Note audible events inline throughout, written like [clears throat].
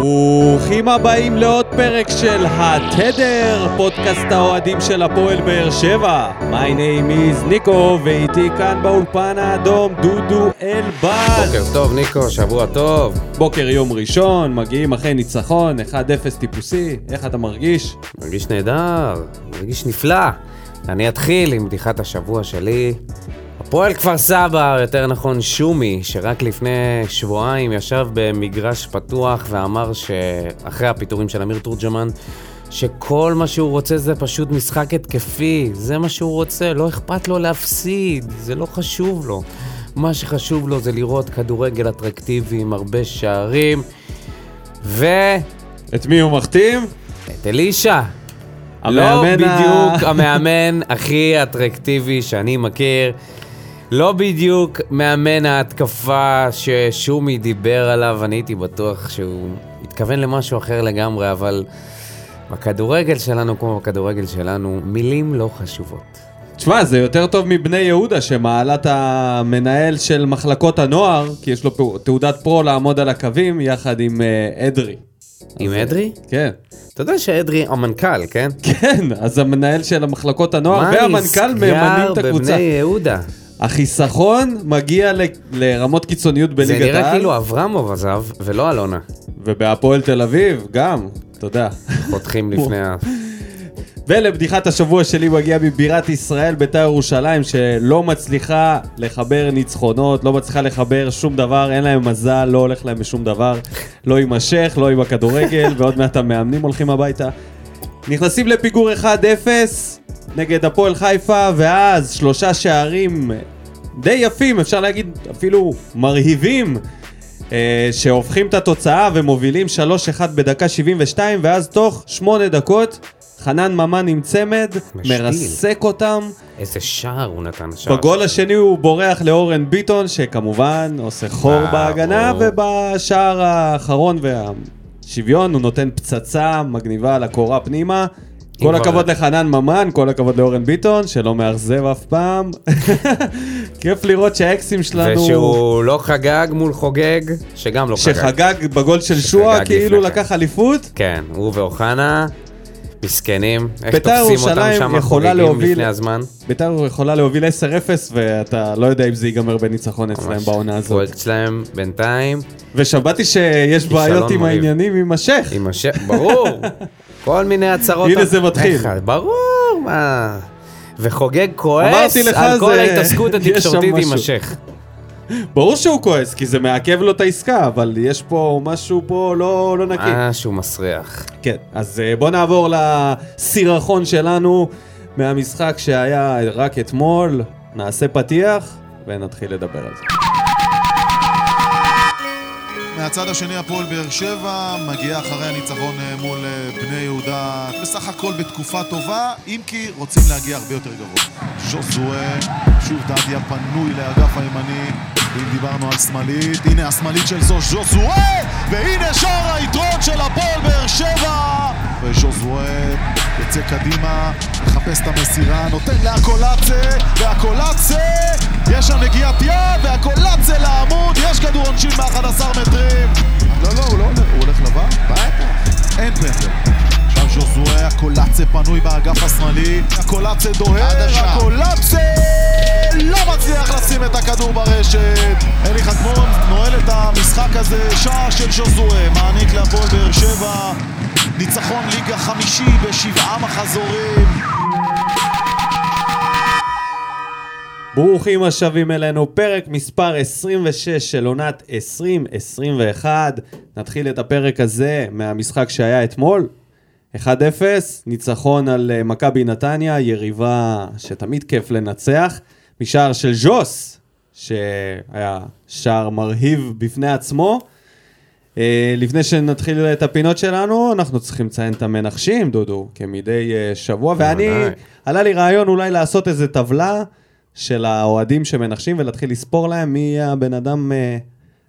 ברוכים הבאים לעוד פרק של התדר, פודקאסט האוהדים של הפועל באר שבע. My name is ניקו, ואיתי כאן באולפן האדום דודו אלבז. בוקר טוב, ניקו, שבוע טוב. בוקר יום ראשון, מגיעים אחרי ניצחון, 1-0 טיפוסי, איך אתה מרגיש? מרגיש נהדר, מרגיש נפלא. אני אתחיל עם בדיחת השבוע שלי. הפועל כפר סבא, יותר נכון שומי, שרק לפני שבועיים ישב במגרש פתוח ואמר שאחרי הפיטורים של אמיר תורג'מן, שכל מה שהוא רוצה זה פשוט משחק התקפי, זה מה שהוא רוצה, לא אכפת לו להפסיד, זה לא חשוב לו. מה שחשוב לו זה לראות כדורגל אטרקטיבי עם הרבה שערים, ו... את מי הוא מחתים? את אלישע. לא ה- בדיוק המאמן הכי אטרקטיבי שאני מכיר. לא בדיוק מאמן ההתקפה ששומי דיבר עליו, אני הייתי בטוח שהוא התכוון למשהו אחר לגמרי, אבל בכדורגל שלנו, כמו בכדורגל שלנו, מילים לא חשובות. תשמע, זה יותר טוב מבני יהודה, שמעלה את המנהל של מחלקות הנוער, כי יש לו תעודת פרו לעמוד על הקווים, יחד עם אה, אדרי. עם אדרי? כן. אתה יודע שאדרי המנכ"ל, כן? כן, אז המנהל של המחלקות הנוער והמנכ"ל ממנים את הקבוצה. בבני יהודה? החיסכון מגיע ל- לרמות קיצוניות זה בליגת נראה העל, כאילו אברמוב עזב, ולא אלונה. ובהפועל תל אביב גם, אתה יודע. פותחים לפני ה... ולבדיחת השבוע שלי מגיע מבירת ישראל, בית"ר ירושלים, שלא מצליחה לחבר ניצחונות, לא מצליחה לחבר שום דבר, אין להם מזל, לא הולך להם בשום דבר. לא יימשך, לא עם הכדורגל, ועוד מעט המאמנים הולכים הביתה. נכנסים לפיגור 1-0 נגד הפועל חיפה, ואז שלושה שערים די יפים, אפשר להגיד אפילו מרהיבים, אה, שהופכים את התוצאה ומובילים 3-1 בדקה 72, ואז תוך 8 דקות חנן ממן עם צמד, משתיל. מרסק אותם. איזה שער הוא נתן שער. בגול השני הוא בורח לאורן ביטון, שכמובן עושה חור בהגנה. ובשער האחרון והשוויון הוא נותן פצצה מגניבה לקורה פנימה. כל הכבוד לחנן ממן, כל הכבוד לאורן ביטון, שלא מאכזב אף פעם. [laughs] כיף לראות שהאקסים שלנו... ושהוא לא חגג מול חוגג, שגם לא חגג. שחגג בגול של שועה, כאילו לפני כן. לקח אליפות. כן, הוא ואוחנה, מסכנים. איך בית"ר תופסים אותם שם חוגגים להוביל- לפני הזמן? בית"ר יכולה להוביל 10-0, ואתה לא יודע אם זה ייגמר בניצחון ממש. בעונה הזאת. הפרויקט שלהם בינתיים, ושמעתי שיש בעיות עם. העניינים עם השייח. עם הש... ברור, [laughs] כל מיני הצהרות. הנה זה מתחיל. איך- ברור, מה... וחוגג כועס על כל ההתעסקות [laughs] התקשורתית עם. השייח. ברור שהוא כועס, כי זה מעכב לו את העסקה, אבל יש פה משהו פה לא, לא נקי. משהו מסריח. כן, אז אה, בוא נעבור לסירחון שלנו מהמשחק שהיה רק אתמול. נעשה פתיח ונתחיל לדבר על זה. מהצד השני הפועל באר שבע מגיע אחרי הניצחון אה, מול אה, בני יהודה בסך הכל בתקופה טובה אם כי רוצים להגיע הרבה יותר גבוה. ז'וזואה, שוב דדיה פנוי לאגף הימני אם דיברנו על שמאלית, הנה השמאלית של זו ז'וזואה והנה שער היתרון של הפועל באר שבע. וז'וזואה יוצא קדימה, מחפש את המסירה, נותן לאקולצה והקולצה יש שם נגיעת יד והקולצה לעמוד יש כדור עונשין מ-11 מטרים. לא, לא, הוא לא הולך, הוא הולך לבא? בטח אין פנדל עכשיו ז'וזואה, הקולצה פנוי באגף השמאלי הקולצה דוהר, הקולצה לא מצליח לשים את הכדור ברשת. אלי חכמון נועל את המשחק הזה שער של ז'וזואה מעניק להפועל באר שבע ניצחון ליגה חמישי בשבעה מחזורים ברוכים השבים אלינו, פרק מספר 26 של עונת 2021. נתחיל את הפרק הזה מהמשחק שהיה אתמול. 1-0, ניצחון על אה, מכבי נתניה, יריבה שתמיד כיף לנצח, משער של ז'וס, שהיה שער מרהיב בפני עצמו. אה, לפני שנתחיל את הפינות שלנו, אנחנו צריכים לציין את המנחשים, דודו, כמדי אה, שבוע, ואני. עלה לי רעיון אולי לעשות איזה טבלה של האוהדים שמנחשים ולהתחיל לספור להם מי הבן אדם אה,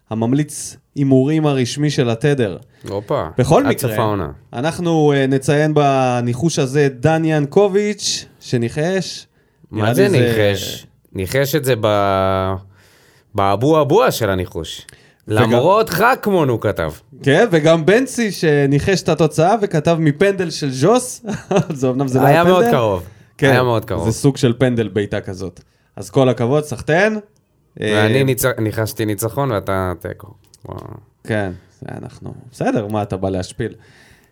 הממליץ הימורים הרשמי של התדר. הופה, בכל מקרה. אנחנו נציין בניחוש הזה דן ינקוביץ', שניחש. מה זה ניחש? ניחש את זה ב... באבו אבוה של הניחוש. למרות חכמון הוא כתב. כן, וגם בנצי שניחש את התוצאה וכתב מפנדל של ז'וס, [laughs] זה אמנם זה לא היה היה פנדל. מאוד קרוב. כן, היה מאוד קרוב. זה סוג של פנדל בעיטה כזאת. אז כל הכבוד, סחטיין. ואני אה, ניצ- ניחשתי ניצחון ואתה תיקו. כן, זה אנחנו... בסדר, מה אתה בא להשפיל?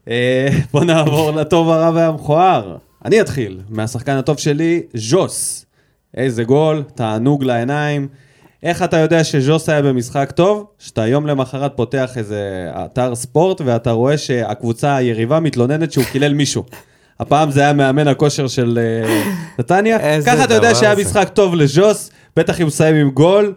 אה, [laughs] בוא נעבור לטוב, הרע והמכוער. אני אתחיל מהשחקן הטוב שלי, ז'וס. איזה גול, תענוג לעיניים. איך אתה יודע שז'וס היה במשחק טוב? שאתה יום למחרת פותח איזה אתר ספורט ואתה רואה שהקבוצה היריבה מתלוננת שהוא קילל מישהו. הפעם זה היה מאמן הכושר של אה, [laughs] נתניה. ככה אתה יודע שהיה. משחק טוב לז'וס, בטח אם הוא מסיים עם גול.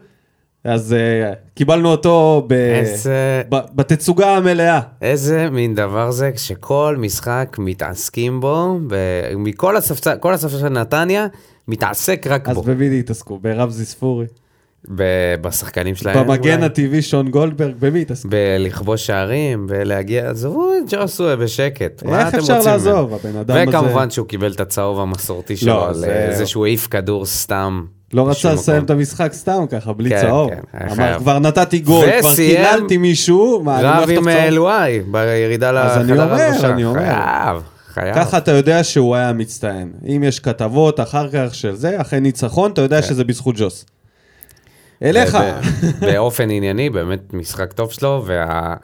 אז uh, קיבלנו אותו ב... איזה- ב... בתצוגה המלאה. איזה מין דבר זה שכל משחק מתעסקים בו, ו- מכל הספסל, כל הספסל של נתניה מתעסק רק אז בו. במי התעסקו? ברמזי ספורי. בשחקנים שלהם. במגן אולי. הטבעי שון גולדברג, במי התעסקו? בלכבוש שערים, בלהגיע, עזבו את ג'וסווה בשקט. איך אפשר? לעזוב? הבן אדם הזה וכמובן שהוא קיבל את הצהוב המסורתי שלו, לא, על זה- אה, זה שהוא העיף כדור סתם. לא רצה לסיים. את המשחק סתם ככה, בלי כן, צהוב. כן, אמר. כבר נתתי גול, כבר קיללתי מישהו, אני רב עם צהוב? אה, לואי, בירידה אז אני לחדר אומר. אני אומר. חייב, חייב. ככה אתה יודע שהוא היה מצטיין. אם יש כתבות אחר כך של זה, אחרי ניצחון, אתה יודע שזה בזכות ג'וס. אליך. באופן ענייני, באמת משחק טוב שלו, וה...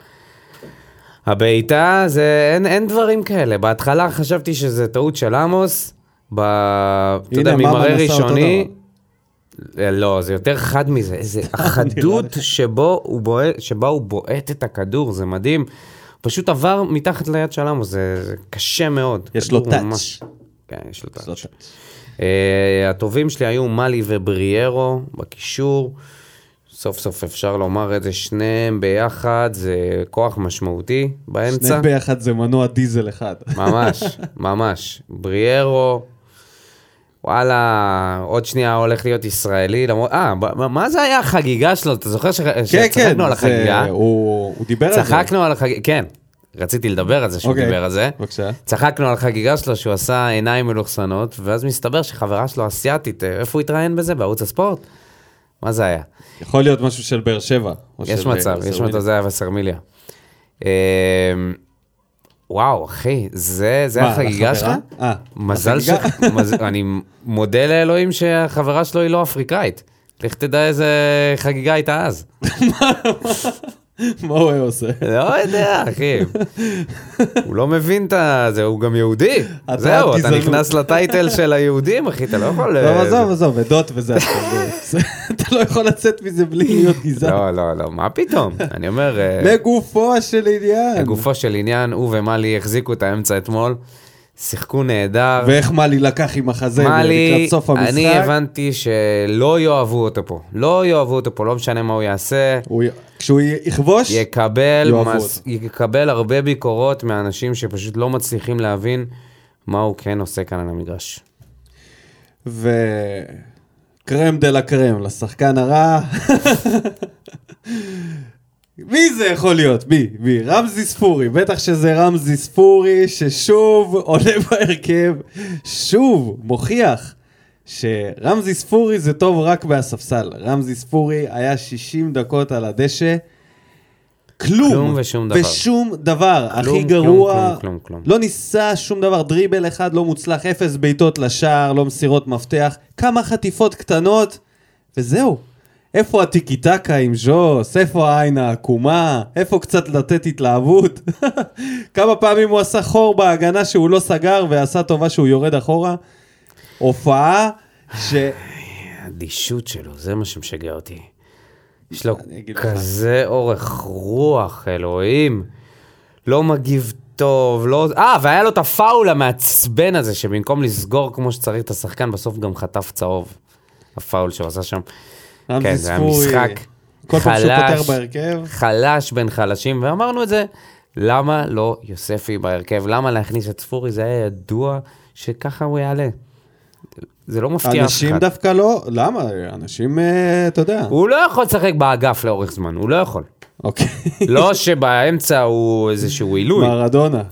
הבעיטה זה, אין, אין דברים כאלה. בהתחלה חשבתי שזה טעות של עמוס, ב... אתה יודע, ממראה ראשוני, אה, לא, זה יותר חד מזה, איזה [laughs] החדות שבו הוא בועט, שבה הוא בועט את הכדור, זה מדהים. פשוט עבר מתחת ליד של עמוס, זה, זה קשה מאוד. יש לו טאץ'. ממש- כן, יש לו טאץ'. Uh, הטובים שלי היו מאלי ובריארו בקישור. סוף סוף אפשר לומר את זה, שניהם ביחד, זה כוח משמעותי באמצע. שני ביחד זה מנוע דיזל אחד. ממש, [laughs] ממש. בריארו, וואלה, עוד שנייה הולך להיות ישראלי, למרות, אה, ב- מה זה היה החגיגה שלו? אתה זוכר ש- כן, כן, שצחקנו על זה- החגיגה? הוא הוא דיבר על זה. צחקנו על החגיגה, כן, רציתי לדבר על זה שהוא אוקיי, דיבר על זה. בבקשה. צחקנו על החגיגה שלו שהוא עשה עיניים מלוכסנות, ואז מסתבר שחברה שלו אסיאתית, אה, איפה הוא התראיין בזה? בערוץ הספורט? מה זה היה? יכול להיות משהו של באר שבע. יש של, מצב, אה, יש סרמיליה. מצב, זה היה וסרמיליה. אה, וואו, אחי, זה זה מה, החגיגה שלך? אה, מזל ש... מז- [laughs] אני מודה לאלוהים שהחברה שלו היא לא אפריקאית. לך תדע איזה חגיגה הייתה אז. [laughs] [laughs] מה הוא היה עושה? לא יודע, אחי. [laughs] הוא לא מבין את זה, הוא גם יהודי. זהו, אתה. נכנס לטייטל של היהודים, אחי, אתה לא יכול... לא, אה, עזוב, עזוב, עדות וזה. אתה לא- [laughs] אתה לא יכול לצאת מזה בלי להיות גזען. לא, לא, לא, מה פתאום? אני אומר, אה, לגופו של עניין. לגופו של עניין, הוא ומלי החזיקו את האמצע אתמול, שיחקו נהדר. ואיך מאלי לקח עם החזה מאלי, לקראת סוף המשחק. אני הבנתי שלא יאהבו אותו פה. לא יאהבו אותו פה, לא משנה מה הוא יעשה. הוא כשהוא יכבוש, יקבל, יאהבו מס, יקבל הרבה ביקורות מאנשים שפשוט לא מצליחים להבין מה הוא כן עושה כאן על המגרש. וקרם דה לה קרם, לשחקן הרע. [laughs] מי זה יכול להיות? מי? מי? רמזי ספורי. בטח שזה רמזי ספורי ששוב עולה [laughs] בהרכב, שוב מוכיח שרמזי ספורי זה טוב רק מהספסל. רמזי ספורי היה 60 דקות על הדשא. כלום, כלום ושום דבר. ושום דבר, הכי כלום, גרוע, כלום, כלום, כלום. לא ניסה שום דבר, דריבל אחד לא מוצלח, אפס בעיטות לשער, לא מסירות מפתח, כמה חטיפות קטנות, וזהו. איפה הטיקי טקה עם ז'וס? איפה העין העקומה? איפה קצת לתת התלהבות? [laughs] כמה פעמים הוא עשה חור בהגנה שהוא לא סגר ועשה טובה שהוא יורד אחורה? הופעה ש... האדישות שלו, זה מה שמשגע אותי. יש לו אגיד לך. כזה אורך רוח, אלוהים. לא מגיב טוב, לא... אה, והיה לו את הפאול המעצבן הזה, שבמקום לסגור כמו שצריך את השחקן, בסוף גם חטף צהוב. הפאול שהוא עשה שם. כן, זה היה משחק חלש. חלש בין חלשים, ואמרנו את זה. למה לא יוספי בהרכב? למה להכניס את ספורי? זה היה ידוע שככה הוא יעלה. זה לא מפתיע אף אנשים אחד. דווקא לא, למה? אנשים, אה, אתה יודע. הוא לא יכול לשחק באגף לאורך זמן, הוא לא יכול. אוקיי. לא שבאמצע הוא איזשהו עילוי. מרדונה.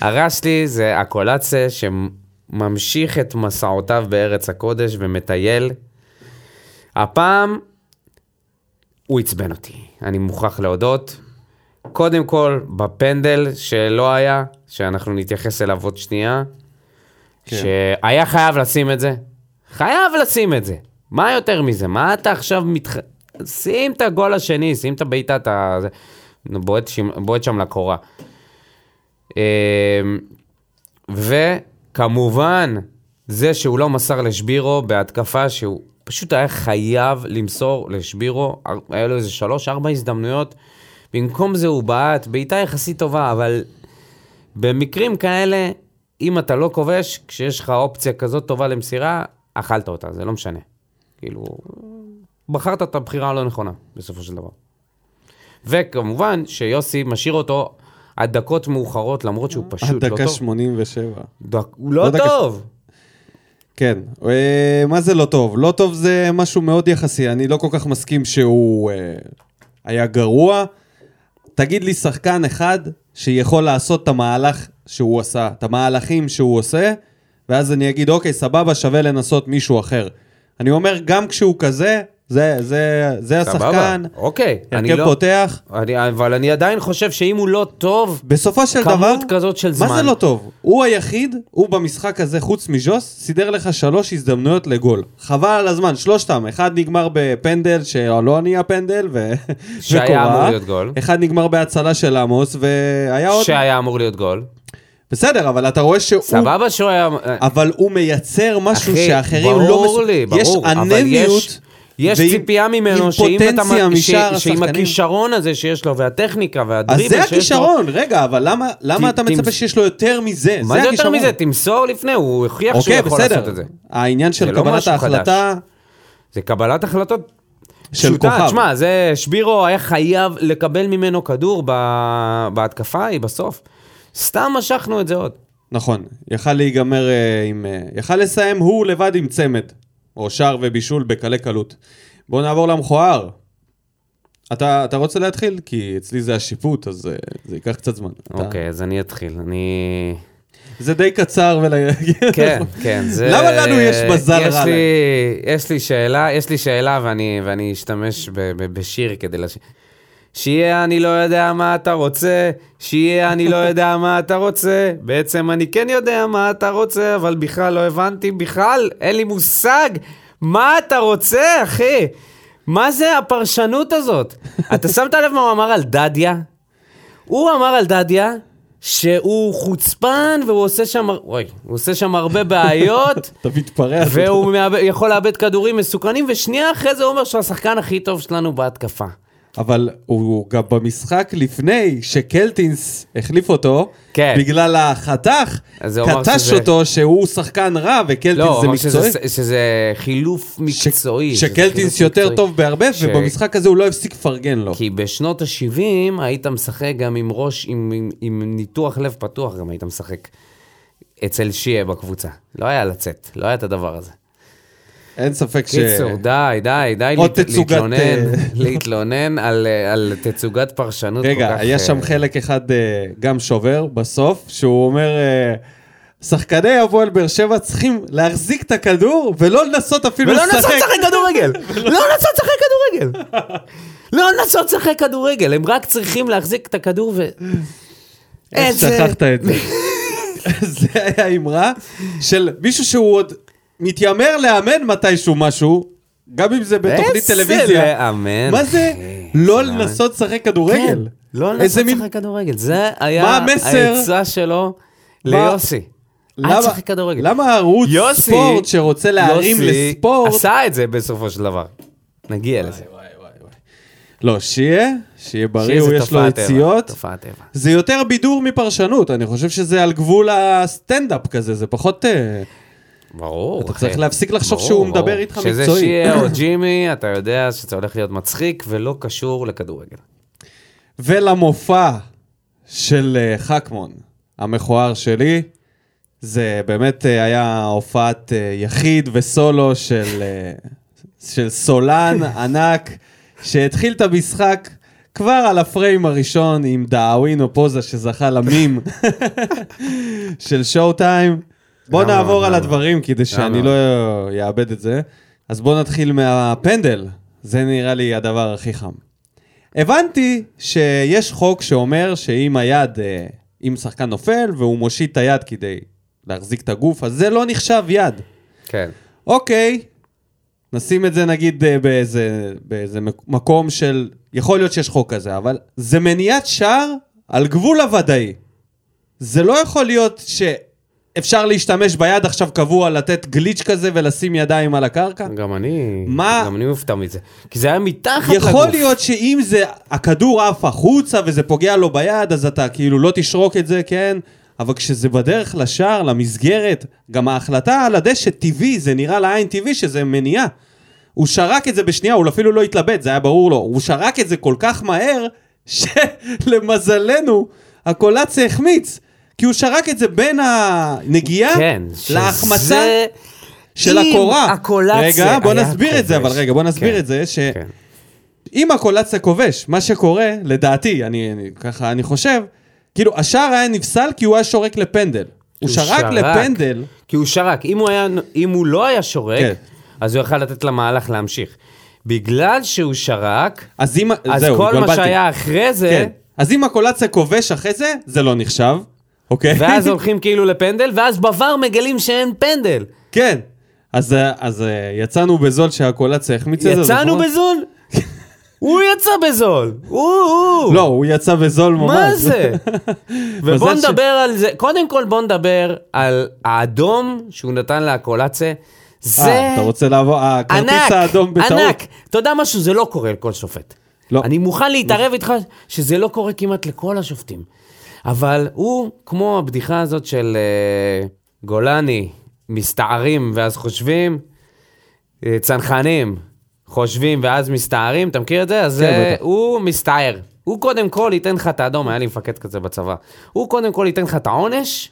הרע שלי זה הקולציה שממשיך את מסעותיו בארץ הקודש ומטייל. הפעם הוא עצבן אותי, אני מוכרח להודות. קודם כל, בפנדל שלא היה, שאנחנו נתייחס אליו עוד שנייה, כן. שהיה חייב לשים את זה. חייב לשים את זה. מה יותר מזה? מה אתה עכשיו מתח... שים את הגול השני, שים את הבעיטה, את ה... זה- נו, בועט שם, בועט שם לקורה. אמ, וכמובן, זה שהוא לא מסר לשבירו בהתקפה שהוא פשוט היה חייב למסור לשבירו, היה לו איזה שלוש-ארבע הזדמנויות. במקום זה הוא בעט, בעיטה יחסית טובה, אבל במקרים כאלה, אם אתה לא כובש, כשיש לך אופציה כזאת טובה למסירה, אכלת אותה, זה לא משנה. כאילו, בחרת את הבחירה הלא נכונה, בסופו של דבר. וכמובן שיוסי משאיר אותו עד דקות מאוחרות, למרות שהוא פשוט עד לא דקה טוב. 87. דק... לא לא דקה- טוב. כן, אה, מה זה לא טוב? לא טוב זה משהו מאוד יחסי, אני לא כל כך מסכים שהוא אה, היה גרוע. תגיד לי שחקן אחד שיכול לעשות את המהלך שהוא עשה, את המהלכים שהוא עושה, ואז אני אגיד, אוקיי, סבבה, שווה לנסות מישהו אחר. אני אומר, גם כשהוא כזה, זה, זה, זה השחקן, אוקיי. אני הרכב לא... פותח. אני, אבל אני עדיין חושב שאם הוא לא טוב, בסופו של כמות דבר, כזאת של מה זמן. זה לא טוב? הוא היחיד, הוא במשחק הזה, חוץ מז'וס, סידר לך שלוש הזדמנויות לגול. חבל על הזמן, שלושתם. אחד נגמר בפנדל, שלא נהיה פנדל, ו... שהיה וקורה. אמור להיות גול. אחד נגמר בהצלה של עמוס, והיה עוד... שהיה אמור להיות גול. בסדר, אבל אתה רואה שהוא... סבבה שהוא היה... אבל הוא מייצר משהו אחי, שאחרים לא... ברור מס- לי, ברור. יש אנמיות. יש, יש ועם- ציפייה ממנו שאם אתה... ש- שעם. הכישרון הזה שיש לו, והטכניקה, אז והדריבל זה שיש לו... הכישרון, רגע, אבל למה, למה ת- אתה מצפה תמס- שיש לו יותר מזה? מה זה יותר הכישרון. מזה? תמסור לפני, הוא הוכיח שהוא אוקיי, יכול לעשות בסדר. את זה. העניין של זה לא קבלת משהו ההחלטה זה קבלת החלטות של פשוטה. כוכב. תשמע, זה שבירו היה חייב לקבל ממנו כדור ב- בהתקפה ההיא בסוף. סתם משכנו את זה עוד. נכון, יכל להיגמר אה, עם... אה, יכל לסיים הוא לבד עם צמד, או שער ובישול בקלי קלות. בואו נעבור למכוער. אתה, אתה רוצה להתחיל? כי אצלי זה השיפוט, אז אה, זה ייקח קצת זמן. אתה- אוקיי, אז אני אתחיל. אני... זה די קצר ול... [laughs] כן, כן, זה... למה לנו יש מזל יש רע לי? יש לי שאלה, יש לי שאלה ואני, ואני אשתמש ב, ב, בשיר כדי לש... שיהיה אני לא יודע מה אתה רוצה, שיהיה אני לא יודע מה אתה רוצה, בעצם אני כן יודע מה אתה רוצה, אבל בכלל לא הבנתי, בכלל אין לי מושג מה אתה רוצה, אחי. מה זה הפרשנות הזאת? אתה שמת לב מה הוא אמר על דדיה? הוא אמר על דדיה שהוא חוצפן והוא עושה שם, אוי, הוא עושה שם הרבה בעיות. [laughs] אתה מתפרע. והוא יכול לאבד כדורים מסוכנים, ושנייה אחרי זה הוא אומר שהוא השחקן הכי טוב שלנו בהתקפה. אבל הוא גם במשחק לפני שקלטינס החליף אותו, כן. בגלל החתך, הוא אמר קטש שזה- אותו שהוא שחקן רע וקלטינס לא, הוא זה אמר מקצועי. שזה, שזה חילוף מקצועי. ש- שקלטינס יותר מקצועי. טוב בהרבה, ש- ובמשחק הזה הוא לא הפסיק לפרגן לו. כי בשנות ה-70 היית משחק גם עם ראש, עם, עם, עם ניתוח לב פתוח גם היית משחק אצל שיה בקבוצה. לא היה לצאת, לא היה את הדבר הזה. אין ספק ש... קיצור, די, די, די להתלונן, אה, [laughs] להתלונן על, אה, על תצוגת פרשנות כל כך... רגע, היה שם אה, חלק אחד גם שובר בסוף, שהוא אומר, שחקני הפועל באר שבע צריכים להחזיק את הכדור ולא לנסות אפילו ולא לנסות לשחק. לשחק כדורגל! [laughs] לא לנסות לשחק כדורגל! לא לנסות לשחק כדורגל, הם רק צריכים להחזיק את הכדור ו... איך שכחת את זה? [laughs] זה היה אמרה של מישהו שהוא עוד מתיימר לאמן מתישהו משהו, גם אם זה בתוכנית איזה טלוויזיה. לאמן, מה זה לא. לנסות לשחק כן, כדורגל? לא איזה לנסות לשחק כדורגל, זה היה? העצה שלו ליוסי. אל למה- תשחק כדורגל. למה ערוץ יוסי- ספורט שרוצה להרים יוסי לספורט... עשה את זה בסופו של דבר. נגיע לזה. לא, שיהיה, שיהיה בריא, הוא יש לו יציאות. תופעת טבע. זה יותר בידור מפרשנות, אני חושב שזה על גבול הסטנדאפ כזה, זה פחות... אה, ברור, אתה. צריך להפסיק לחשוב ברור, שהוא מדבר ברור. איתך שזה מקצועי. שיהיה או ג'ימי, אתה יודע שזה הולך להיות מצחיק ולא קשור לכדורגל. ולמופע של אה, חכמון, המכוער שלי, זה באמת אה, היה הופעת אה, יחיד וסולו של, של סולן [laughs] ענק, שהתחיל את המשחק כבר על הפריים הראשון עם דאווין או פוזה שזכה למים [laughs] של שואו טיים. בוא? נעבור על? הדברים כדי שאני? לא אאבד את זה. אז בוא נתחיל מהפנדל. זה נראה לי הדבר הכי חם. הבנתי שיש חוק שאומר שאם היד, אה, אם שחקן נופל והוא מושיט את היד כדי להחזיק את הגוף, אז זה לא נחשב יד. כן. אוקיי, נשים את זה נגיד אה, באיזה, באיזה מק- מקום של, יכול להיות שיש חוק כזה, אבל זה מניעת שער על גבול הוודאי. זה לא יכול להיות שאפשר להשתמש ביד עכשיו קבוע, לתת גליץ' כזה ולשים ידיים על הקרקע. גם אני... מה- גם אני מופתע מזה. כי זה היה מתחת לגוף. יכול להיות שאם זה, הכדור עף החוצה וזה פוגע לו ביד, אז אתה כאילו לא תשרוק את זה, כן? אבל כשזה בדרך לשער, למסגרת, גם ההחלטה על הדשא טבעי, זה נראה לעין טבעי שזה מניעה. הוא שרק את זה בשנייה, הוא אפילו לא התלבט, זה היה ברור לו. הוא שרק את זה כל כך מהר, [laughs] שלמזלנו, הקולציה החמיץ. כי הוא שרק את זה בין הנגיעה כן, להחמצה שזה- של הקורה. הקולציה רגע, בוא נסביר את זה, אבל כובש. רגע, בוא נסביר כן, את זה, ש... כן. אם הקולציה כובש, מה שקורה, לדעתי, אני, אני ככה, אני חושב, כאילו, השער היה נפסל כי הוא היה שורק לפנדל. הוא שרק לפנדל, כי הוא שרק. אם הוא, היה, אם הוא לא היה שורק, כן. אז הוא יכל לתת למהלך להמשיך. בגלל שהוא שרק, אז אם, אז זהו, כל מה התבלבלתי. שהיה אחרי זה, כן. אז אם הקולציה כובש אחרי זה, זה לא נחשב, אוקיי? ואז הולכים כאילו לפנדל, ואז בVAR מגלים שאין פנדל. כן. אז, אה, אז אה, יצאנו בזול שהקולציה החמיץ את זה, יצאנו נכון? בזול? הוא יצא בזול. הוא, הוא. לא, הוא יצא בזול ממש. מה זה? [laughs] ובוא מזל ש- נדבר על זה, קודם כל בוא נדבר על האדום שהוא נתן לאקולציה. זה אה, אתה רוצה לעבור, הכרטיס האדום בטעות. ענק. אתה יודע משהו? זה לא קורה לכל שופט. לא. אני מוכן להתערב איתך שזה לא קורה כמעט לכל השופטים. אבל הוא, כמו הבדיחה הזאת של אה, גולני, מסתערים ואז חושבים, אה, צנחנים חושבים ואז מסתערים, אתה מכיר את זה? אז כן, אה. הוא מסתער. הוא קודם כל ייתן לך את האדום, היה לי מפקד כזה בצבא. הוא קודם כל ייתן לך את העונש,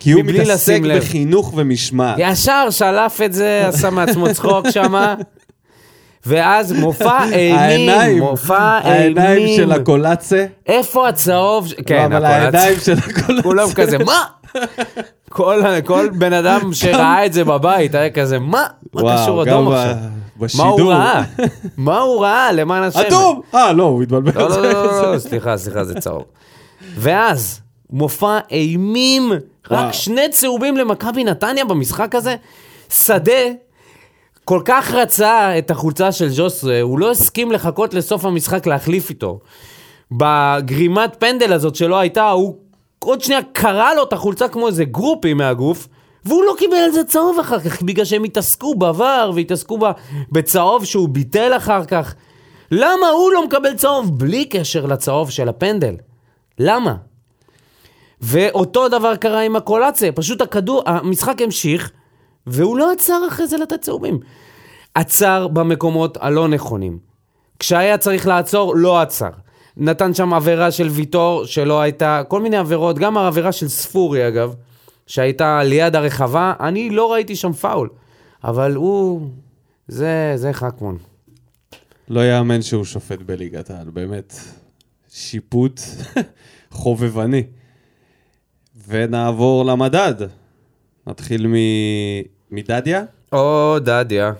כי הוא מתעסק. בחינוך ומשמעת. ישר שלף את זה, עשה מעצמו צחוק שמה, [laughs] ואז מופע [laughs] אימים, העיניים, מופע אימים. העיניים של הקולציה. איפה הצהוב? כן, אבל הקולציה. הידיים של הקולציה. כולם כזה, מה? כל, כל בן אדם [laughs] שראה את זה בבית היה כזה, מה? מה קשור אדום עכשיו? בשידור. מה הוא ראה? [laughs] מה הוא ראה, למען השם? אדום! אה, לא, הוא התבלבל. לא, לא, לא, לא, לא, סליחה, סליחה, זה צהוב. ואז, מופע אימים. רק שני צהובים למכבי נתניה במשחק הזה. שדה כל כך רצה את החולצה של ז'וסרה, הוא לא הסכים לחכות לסוף המשחק להחליף איתו. בגרימת פנדל הזאת שלא הייתה, הוא עוד שנייה קרע לו את החולצה כמו איזה גרופי מהגוף, והוא לא קיבל על זה צהוב אחר כך, בגלל שהם התעסקו בעבר והתעסקו בצהוב שהוא ביטל אחר כך. למה הוא לא מקבל צהוב בלי קשר לצהוב של הפנדל? למה? ואותו דבר קרה עם הקולציה, פשוט הכדור, המשחק המשיך, והוא לא עצר אחרי זה לתת צהובים. עצר במקומות הלא נכונים. כשהיה צריך לעצור, לא עצר. נתן שם עבירה של ויטור שלא הייתה, כל מיני עבירות, גם העבירה של ספורי אגב, שהייתה ליד הרחבה, אני לא ראיתי שם פאול. אבל הוא, זה, זה חכמון. לא יאמן שהוא שופט בליגת העל, באמת. שיפוט [laughs] חובבני. ונעבור למדד. נתחיל מ... מדדיה, או דדיה.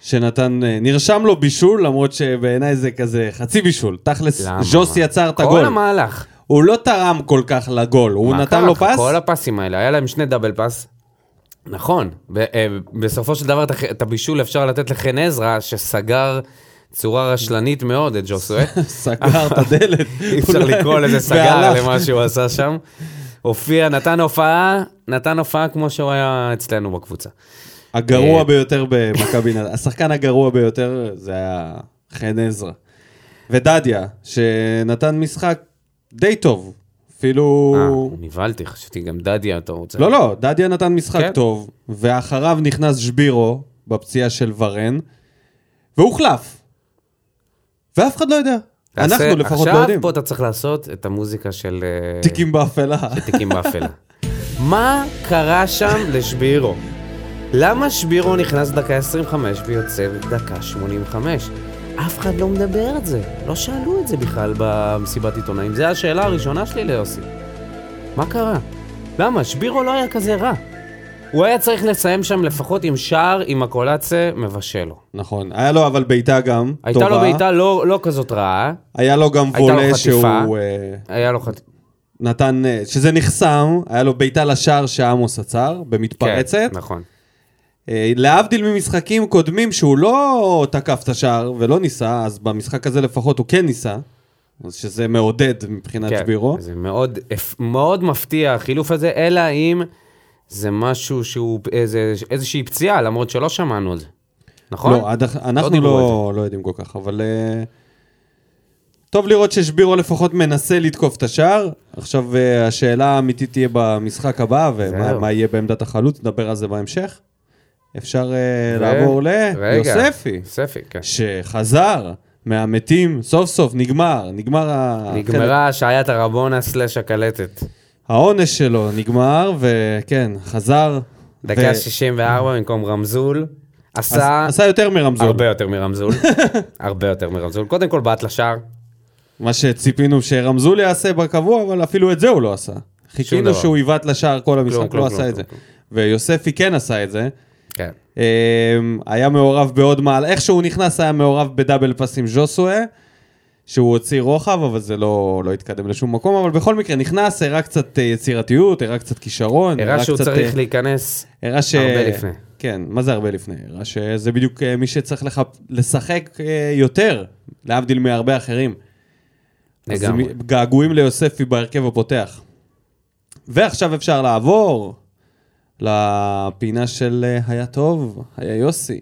שנתן, אה, נרשם לו בישול, למרות שבעיניי זה כזה חצי בישול. תכלס, למה? ז'וס יצר את כל הגול. המהלך. הוא לא תרם כל כך לגול, הוא נתן קרה לו? פס. כל הפסים האלה, היה להם שני דאבל פס. נכון, ב- אה, בסופו של דבר את הבישול אפשר לתת לחן עזרא, שסגר צורה רשלנית מאוד את ג'וסווה. [laughs] סגר את הדלת. אי אפשר לקרוא לזה סגר. למה שהוא עשה שם. הופיע, נתן הופעה, נתן הופעה כמו שהוא היה אצלנו בקבוצה. הגרוע אה, ביותר במכבי נתניה, השחקן הגרוע ביותר זה היה חן עזרא. ודדיה, שנתן משחק די טוב. אפילו... אה, נבהלתי, חשבתי גם דדיה, אתה רוצה... לא, לא, דדיה נתן משחק כן. טוב, ואחריו נכנס שבירו בפציעה של ורן, והוחלף. ואף אחד לא יודע. אנחנו לפחות לא יודעים. עכשיו פה אתה צריך לעשות את המוזיקה של... אה, תיקים באפלה. תיקים באפלה. [laughs] מה קרה שם לשבירו? למה שבירו נכנס דקה 25 ויוצא דקה 85? אף אחד לא מדבר את זה. לא שאלו את זה בכלל במסיבת עיתונאים. זו השאלה הראשונה שלי ליוסי. מה קרה? למה? שבירו לא היה כזה רע. הוא היה צריך לסיים שם לפחות עם שער, עם הקולציה מבשל לו. נכון. היה לו אבל בעיטה גם, הייתה טובה. לו בעיטה לא, לא כזאת רעה, היה לו גם הייתה לו וולה חטיפה. שהוא... אה, היה לו חט... נתן, אה, שזה נחסם, היה לו בעיטה לשער שעמוס עצר, במתפרצת. כן, נכון. אה, להבדיל ממשחקים קודמים שהוא לא תקף את השער ולא ניסה, אז במשחק הזה לפחות הוא כן ניסה, אז שזה מעודד מבחינת כן, שבירו. זה מאוד, מאוד מפתיע החילוף הזה, אלא אם זה משהו שהוא איזה, איזושהי פציעה, למרות שלא שמענו על זה. נכון? לא, עד, אח- אנחנו דיברו לא, לא יודעים כל כך, אבל... אה, טוב לראות ששבירו לפחות מנסה לתקוף את השער. עכשיו אה, השאלה האמיתית תהיה במשחק הבא, ומה יהיה בעמדת החלוץ, נדבר על זה בהמשך. אפשר אה, ו- לעבור ליוספי, יוספי, כן. שחזר מהמתים, סוף סוף נגמר, נגמר ה- נגמרה השעיית הרבונה סלאש הקלטת. העונש שלו נגמר, וכן, חזר. דקה ו- 64 במקום רמזול. עש- עשה עשה יותר מרמזול. הרבה יותר מרמזול. [laughs] הרבה יותר מרמזול. קודם כל בעט לשער. מה שציפינו שרמזול יעשה בקבוע, אבל אפילו את זה הוא לא עשה. חיכינו. שהוא יבעט לשער כל המשחק, כלום, לא כלום, עשה כלום, את זה. כלום, ויוספי כן עשה את זה. כן. אמ, היה מעורב בעוד מעל, איך שהוא נכנס היה מעורב בדאבל פס עם ז'וסואה, שהוא הוציא רוחב, אבל זה לא, לא התקדם לשום מקום, אבל בכל מקרה נכנס, הראה קצת אה, יצירתיות, הראה קצת כישרון. הראה שהוא קצת, צריך אה, להיכנס הראה ש... הרבה לפני. כן, מה זה הרבה לפני? הראה שזה בדיוק אה, מי שצריך לח... לשחק יותר, להבדיל מהרבה אחרים. אז לגמרי. מ- געגועים ליוספי בהרכב הפותח. ועכשיו אפשר לעבור לפינה של היה טוב, היה יוסי.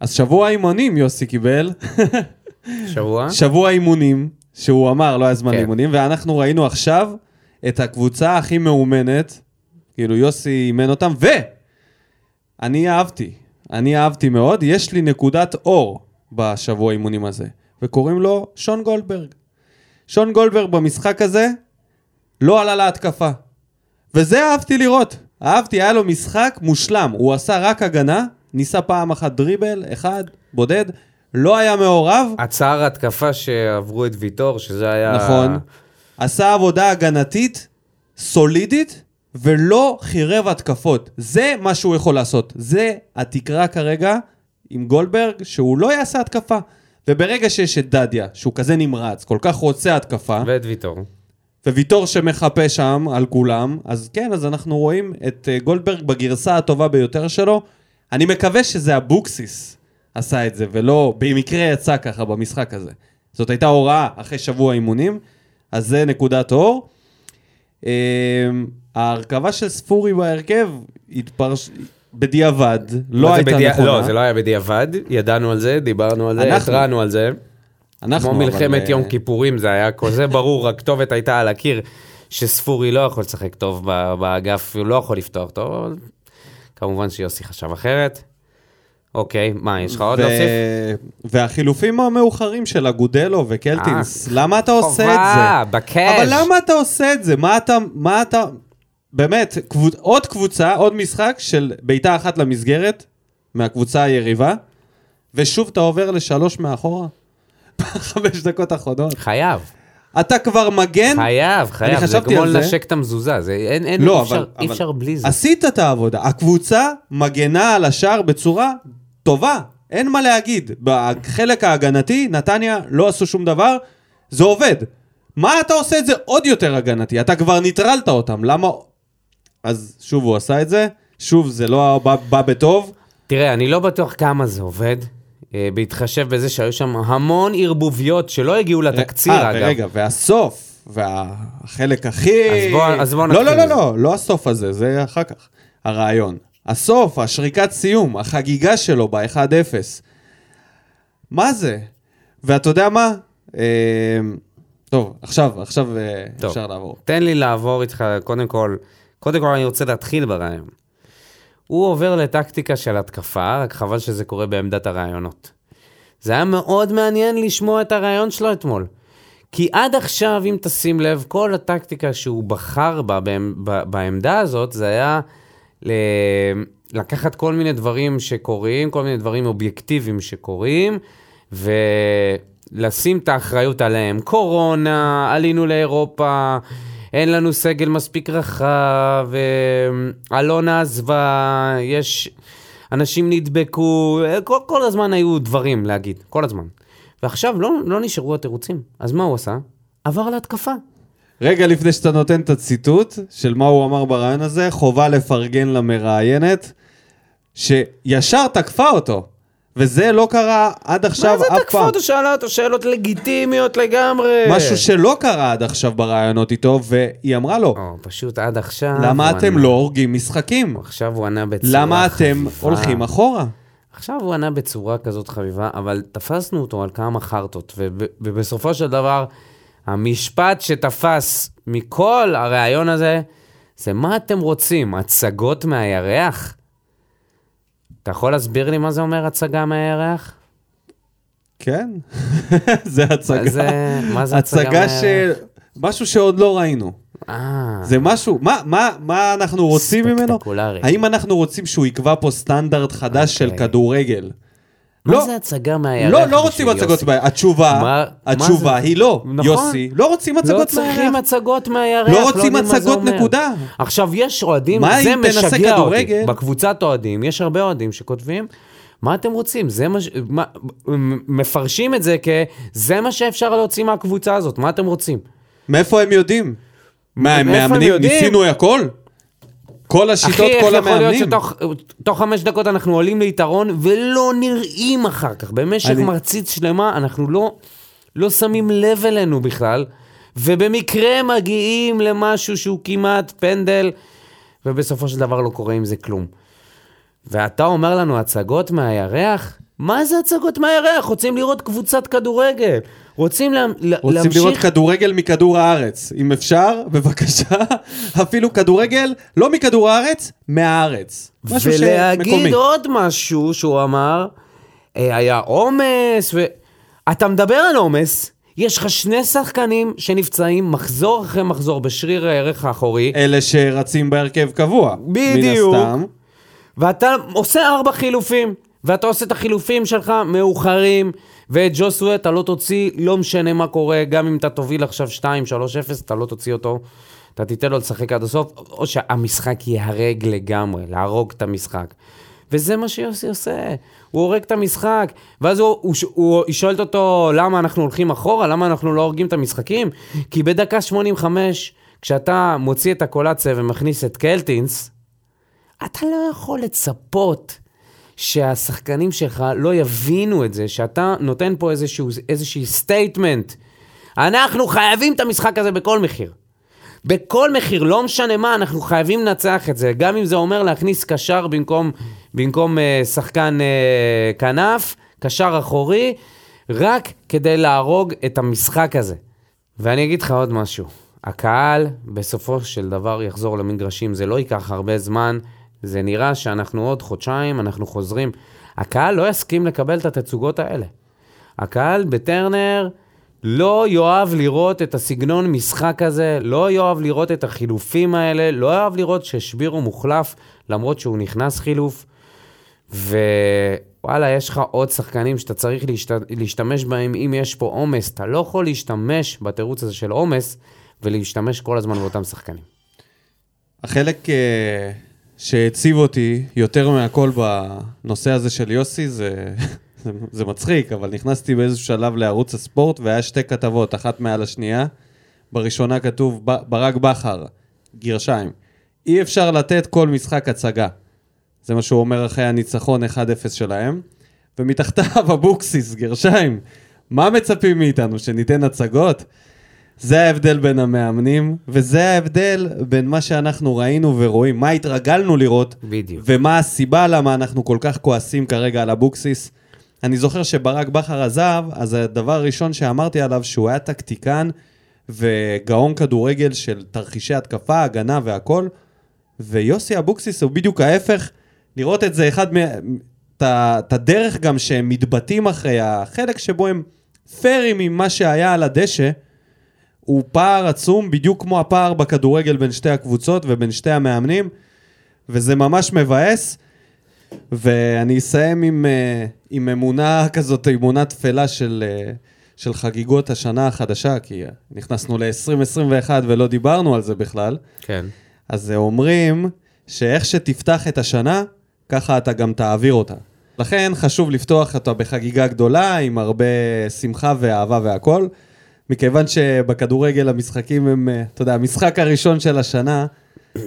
אז שבוע אימונים יוסי קיבל, [laughs] שבוע? שבוע אימונים, שהוא אמר לא היה זמן כן. אימונים, ואנחנו ראינו עכשיו את הקבוצה הכי מאומנת, כאילו יוסי אימן אותם, ואני אהבתי, אני אהבתי מאוד, יש לי נקודת אור בשבוע האימונים הזה, וקוראים לו שון גולדברג. שון גולדברג במשחק הזה לא עלה להתקפה, וזה אהבתי לראות. אהבתי, היה לו משחק מושלם, הוא עשה רק הגנה, ניסה פעם אחת דריבל, אחד, בודד, לא היה מעורב, עצר התקפה שעברו את ויטור, שזה היה... נכון. עשה עבודה הגנתית, סולידית, ולא חירב התקפות. זה מה שהוא יכול לעשות. זה התקרה כרגע עם גולדברג, שהוא לא יעשה התקפה. וברגע שיש את דדיה, שהוא כזה נמרץ, כל כך רוצה התקפה, ואת ויטור. וויטור שמחפה שם על כולם, אז כן, אז אנחנו רואים את אה, גולדברג בגרסה הטובה ביותר שלו. אני מקווה שזה אבוקסיס עשה את זה, ולא במקרה יצא ככה במשחק הזה. זאת הייתה הוראה אחרי שבוע אימונים, אז זה נקודת אור. אה, ההרכבה של ספורי בהרכב התפרש... בדיעבד, לא הייתה בדיע- נכונה. לא, זה לא היה בדיעבד, ידענו על זה, דיברנו על זה, אנחנו. התרענו על זה. אנחנו, כמו אבל, מלחמת אה, יום כיפורים, זה היה כזה ברור, הכתובת הייתה על הקיר, שספורי לא יכול לשחק טוב באגף, הוא לא יכול לפתוח טוב, אבל כמובן שיוסי חשב אחרת. אוקיי, מה, יש לך עוד להוסיף? והחילופים המאוחרים של אגודלו וקלטינס, אה, למה אתה עושה את זה? חובה, בקאש. אבל למה אתה עושה את זה? מה אתה, מה אתה, באמת, קבוצ... עוד קבוצה, עוד משחק של בעיטה אחת למסגרת מהקבוצה היריבה, ושוב אתה עובר לשלוש מאחורה? [laughs] בחמש דקות האחרונות. חייב, אתה כבר מגן? חייב, חייב, זה כמו. לנשק את המזוזה, זה אין, אין, לא, אי אפשר, אבל, אי אבל אפשר בלי זה. עשית את העבודה. הקבוצה מגנה על השער בצורה טובה, אין מה להגיד. בחלק ההגנתי, נתניה לא עשו שום דבר, זה עובד. מה אתה עושה את זה עוד יותר הגנתי? אתה כבר ניטרלת אותם, למה... אז שוב הוא עשה את זה, שוב זה לא בא, בא בטוב. תראה, אני לא בטוח כמה זה עובד, אה, בהתחשב בזה שהיו שם המון ערבוביות שלא הגיעו לתקציר, אה, אגב. ורגע, והסוף, והחלק הכי... אז בוא- אז בוא לא, נתחיל לא, לא, מזה. לא, לא הסוף הזה, זה אחר כך. הרעיון. הסוף, השריקת סיום, החגיגה שלו ב-1-0. מה זה? ואתה יודע מה? אה, טוב, עכשיו, עכשיו אה, טוב. אפשר לעבור. תן לי לעבור איתך, קודם כל, קודם כל אני רוצה להתחיל ברעיון. הוא עובר לטקטיקה של התקפה, רק חבל שזה קורה בעמדת הרעיונות. זה היה מאוד מעניין לשמוע את הרעיון שלו אתמול. כי עד עכשיו, אם תשים לב, כל הטקטיקה שהוא בחר בה בעמדה הזאת, זה היה. לקחת כל מיני דברים שקורים, כל מיני דברים אובייקטיביים שקורים, ולשים את האחריות עליהם. קורונה, עלינו לאירופה, אין לנו סגל מספיק רחב, אה, אלונה עזבה, יש... אנשים נדבקו, אה, כל, כל הזמן היו דברים להגיד, כל הזמן. ועכשיו לא, לא נשארו התירוצים. אז מה הוא עשה? עבר להתקפה. רגע לפני שאתה נותן את הציטוט של מה הוא אמר ברעיון הזה, חובה לפרגן למראיינת, שישר תקפה אותו. וזה לא קרה עד עכשיו מה זה אף תקפה פעם. אותו? שאלה אותו שאלות לגיטימיות לגמרי. משהו שלא קרה עד עכשיו בראיונות איתו, והיא אמרה לו, או, פשוט עד עכשיו... למה אתם ענה- לא הורגים משחקים? עכשיו הוא ענה בצורה למה אתם חביבה. הולכים אחורה? עכשיו הוא ענה בצורה כזאת חביבה, אבל תפסנו אותו על כמה חרטות, וב- ובסופו של דבר, המשפט שתפס מכל הריאיון הזה, זה מה אתם רוצים, הצגות מהירח? אתה יכול להסביר לי מה זה אומר הצגה מהירח? כן, [laughs] זה הצגה. זה- מה זה הצגה הצגה? של... משהו שעוד לא ראינו. אה, זה משהו, מה, מה, מה אנחנו רוצים ממנו? האם אנחנו רוצים שהוא יקבע פה סטנדרט חדש של אוקיי. כדורגל? מה לא. זה הצגה מהירח? לא, לא רוצים הצגות? מהירח. התשובה, מה- מה התשובה זה? היא לא. נכון. יוסי, לא רוצים לא הצגות צריכים מהירח. הצגות מהירח. לא רוצים יודעים מה זה הצגות. נקודה. עכשיו, יש אוהדים, מה זה משגע אותי. כדורגל? בקבוצת אוהדים, יש הרבה אוהדים שכותבים, מה אתם רוצים? זה מה ש... מה... מפרשים את זה כ... זה מה שאפשר להוציא מהקבוצה הזאת, מה אתם רוצים? מאיפה הם יודעים? מה, הם מאמנים? ניסינו הכל? כל השיטות, אחי, איך כל יכול להיות המאמנים? שתוך תוך חמש דקות אנחנו עולים ליתרון ולא נראים אחר כך? במשך אני- מחצית שלמה אנחנו לא, לא שמים לב אלינו בכלל, ובמקרה מגיעים למשהו שהוא כמעט פנדל, ובסופו של דבר לא קורה עם זה כלום. ואתה אומר לנו הצגות מהירח? מה זה הצגות מהירח? רוצים לראות קבוצת כדורגל. רוצים לה, רוצים להמשיך... לראות כדורגל מכדור הארץ. אם אפשר, [laughs] בבקשה, אפילו כדורגל, לא מכדור הארץ, מהארץ. משהו שמקומי. ולהגיד עוד משהו שהוא אמר, אה, היה עומס, ו... אתה מדבר על עומס, יש לך שני שחקנים שנפצעים מחזור אחרי מחזור בשריר הערך האחורי, אלה שרצים בהרכב קבוע. בדיוק. מן הסתם. ואתה עושה ארבע חילופים, ואתה עושה את החילופים שלך מאוחרים, ואת ג'וסווה אתה לא תוציא, לא משנה מה קורה, גם אם אתה תוביל עכשיו 2-3-0, אתה לא תוציא אותו. אתה תיתן לו לשחק עד הסוף, או שהמשחק ייהרג לגמרי, להרוג את המשחק. וזה מה שיוסי עושה, הוא הורג את המשחק, ואז הוא, הוא, הוא, היא שואלת אותו למה אנחנו הולכים אחורה, למה אנחנו לא הורגים את המשחקים, כי בדקה 85, כשאתה מוציא את אקולצה ומכניס את קלטינס, אתה לא יכול לצפות שהשחקנים שלך לא יבינו את זה, שאתה נותן פה איזשהו, איזושהי statement. אנחנו חייבים את המשחק הזה בכל מחיר. בכל מחיר, לא משנה מה, אנחנו חייבים לנצח את זה. גם אם זה אומר להכניס קשר במקום, במקום uh, שחקן uh, כנף, קשר אחורי, רק כדי להרוג את המשחק הזה. ואני אגיד לך עוד משהו. הקהל בסופו של דבר יחזור למגרשים, זה לא ייקח הרבה זמן, זה נראה שאנחנו עוד חודשיים, אנחנו חוזרים. הקהל לא יסכים לקבל את התצוגות האלה. הקהל בטרנר לא יאהב לראות את הסגנון משחק הזה, לא יאהב לראות את החילופים האלה, לא יאהב לראות ששבירו מוחלף, למרות שהוא נכנס חילוף. ווואלה, יש לך עוד שחקנים שאתה צריך להשת... להשתמש בהם אם יש פה עומס. אתה לא יכול להשתמש בתירוץ הזה של עומס ולהשתמש כל הזמן באותם שחקנים. החלק אה, שהציב אותי יותר מהכל בנושא הזה של יוסי זה, זה, זה מצחיק, אבל נכנסתי באיזשהו שלב לערוץ הספורט והיה שתי כתבות, אחת מעל השנייה. בראשונה כתוב ברק בכר, גרשיים, אי אפשר לתת כל משחק הצגה. זה מה שהוא אומר אחרי הניצחון 1-0 שלהם. ומתחתיו אבוקסיס, גרשיים, מה מצפים מאיתנו, שניתן הצגות? זה ההבדל בין המאמנים, וזה ההבדל בין מה שאנחנו ראינו ורואים, מה התרגלנו לראות, בדיוק. ומה הסיבה למה אנחנו כל כך כועסים כרגע על אבוקסיס. אני זוכר שברק בכר עזב, אז הדבר הראשון שאמרתי עליו, שהוא היה טקטיקן וגאון כדורגל של תרחישי התקפה, הגנה והכל, ויוסי אבוקסיס הוא בדיוק ההפך, לראות את זה אחד, מה- את הדרך גם שהם מתבטאים אחרי החלק שבו הם פיירים ממה שהיה על הדשא, הוא פער עצום, בדיוק כמו הפער בכדורגל בין שתי הקבוצות ובין שתי המאמנים, וזה ממש מבאס. ואני אסיים עם, אה, עם אמונה כזאת, אמונה תפלה של, אה, של חגיגות השנה החדשה, כי נכנסנו ל-2021 ולא דיברנו על זה בכלל, כן. אז אומרים שאיך שתפתח את השנה, ככה אתה גם תעביר אותה. לכן חשוב לפתוח אותה בחגיגה גדולה, עם הרבה שמחה ואהבה והכול, מכיוון שבכדורגל המשחקים הם, אה, אתה יודע, המשחק הראשון של השנה,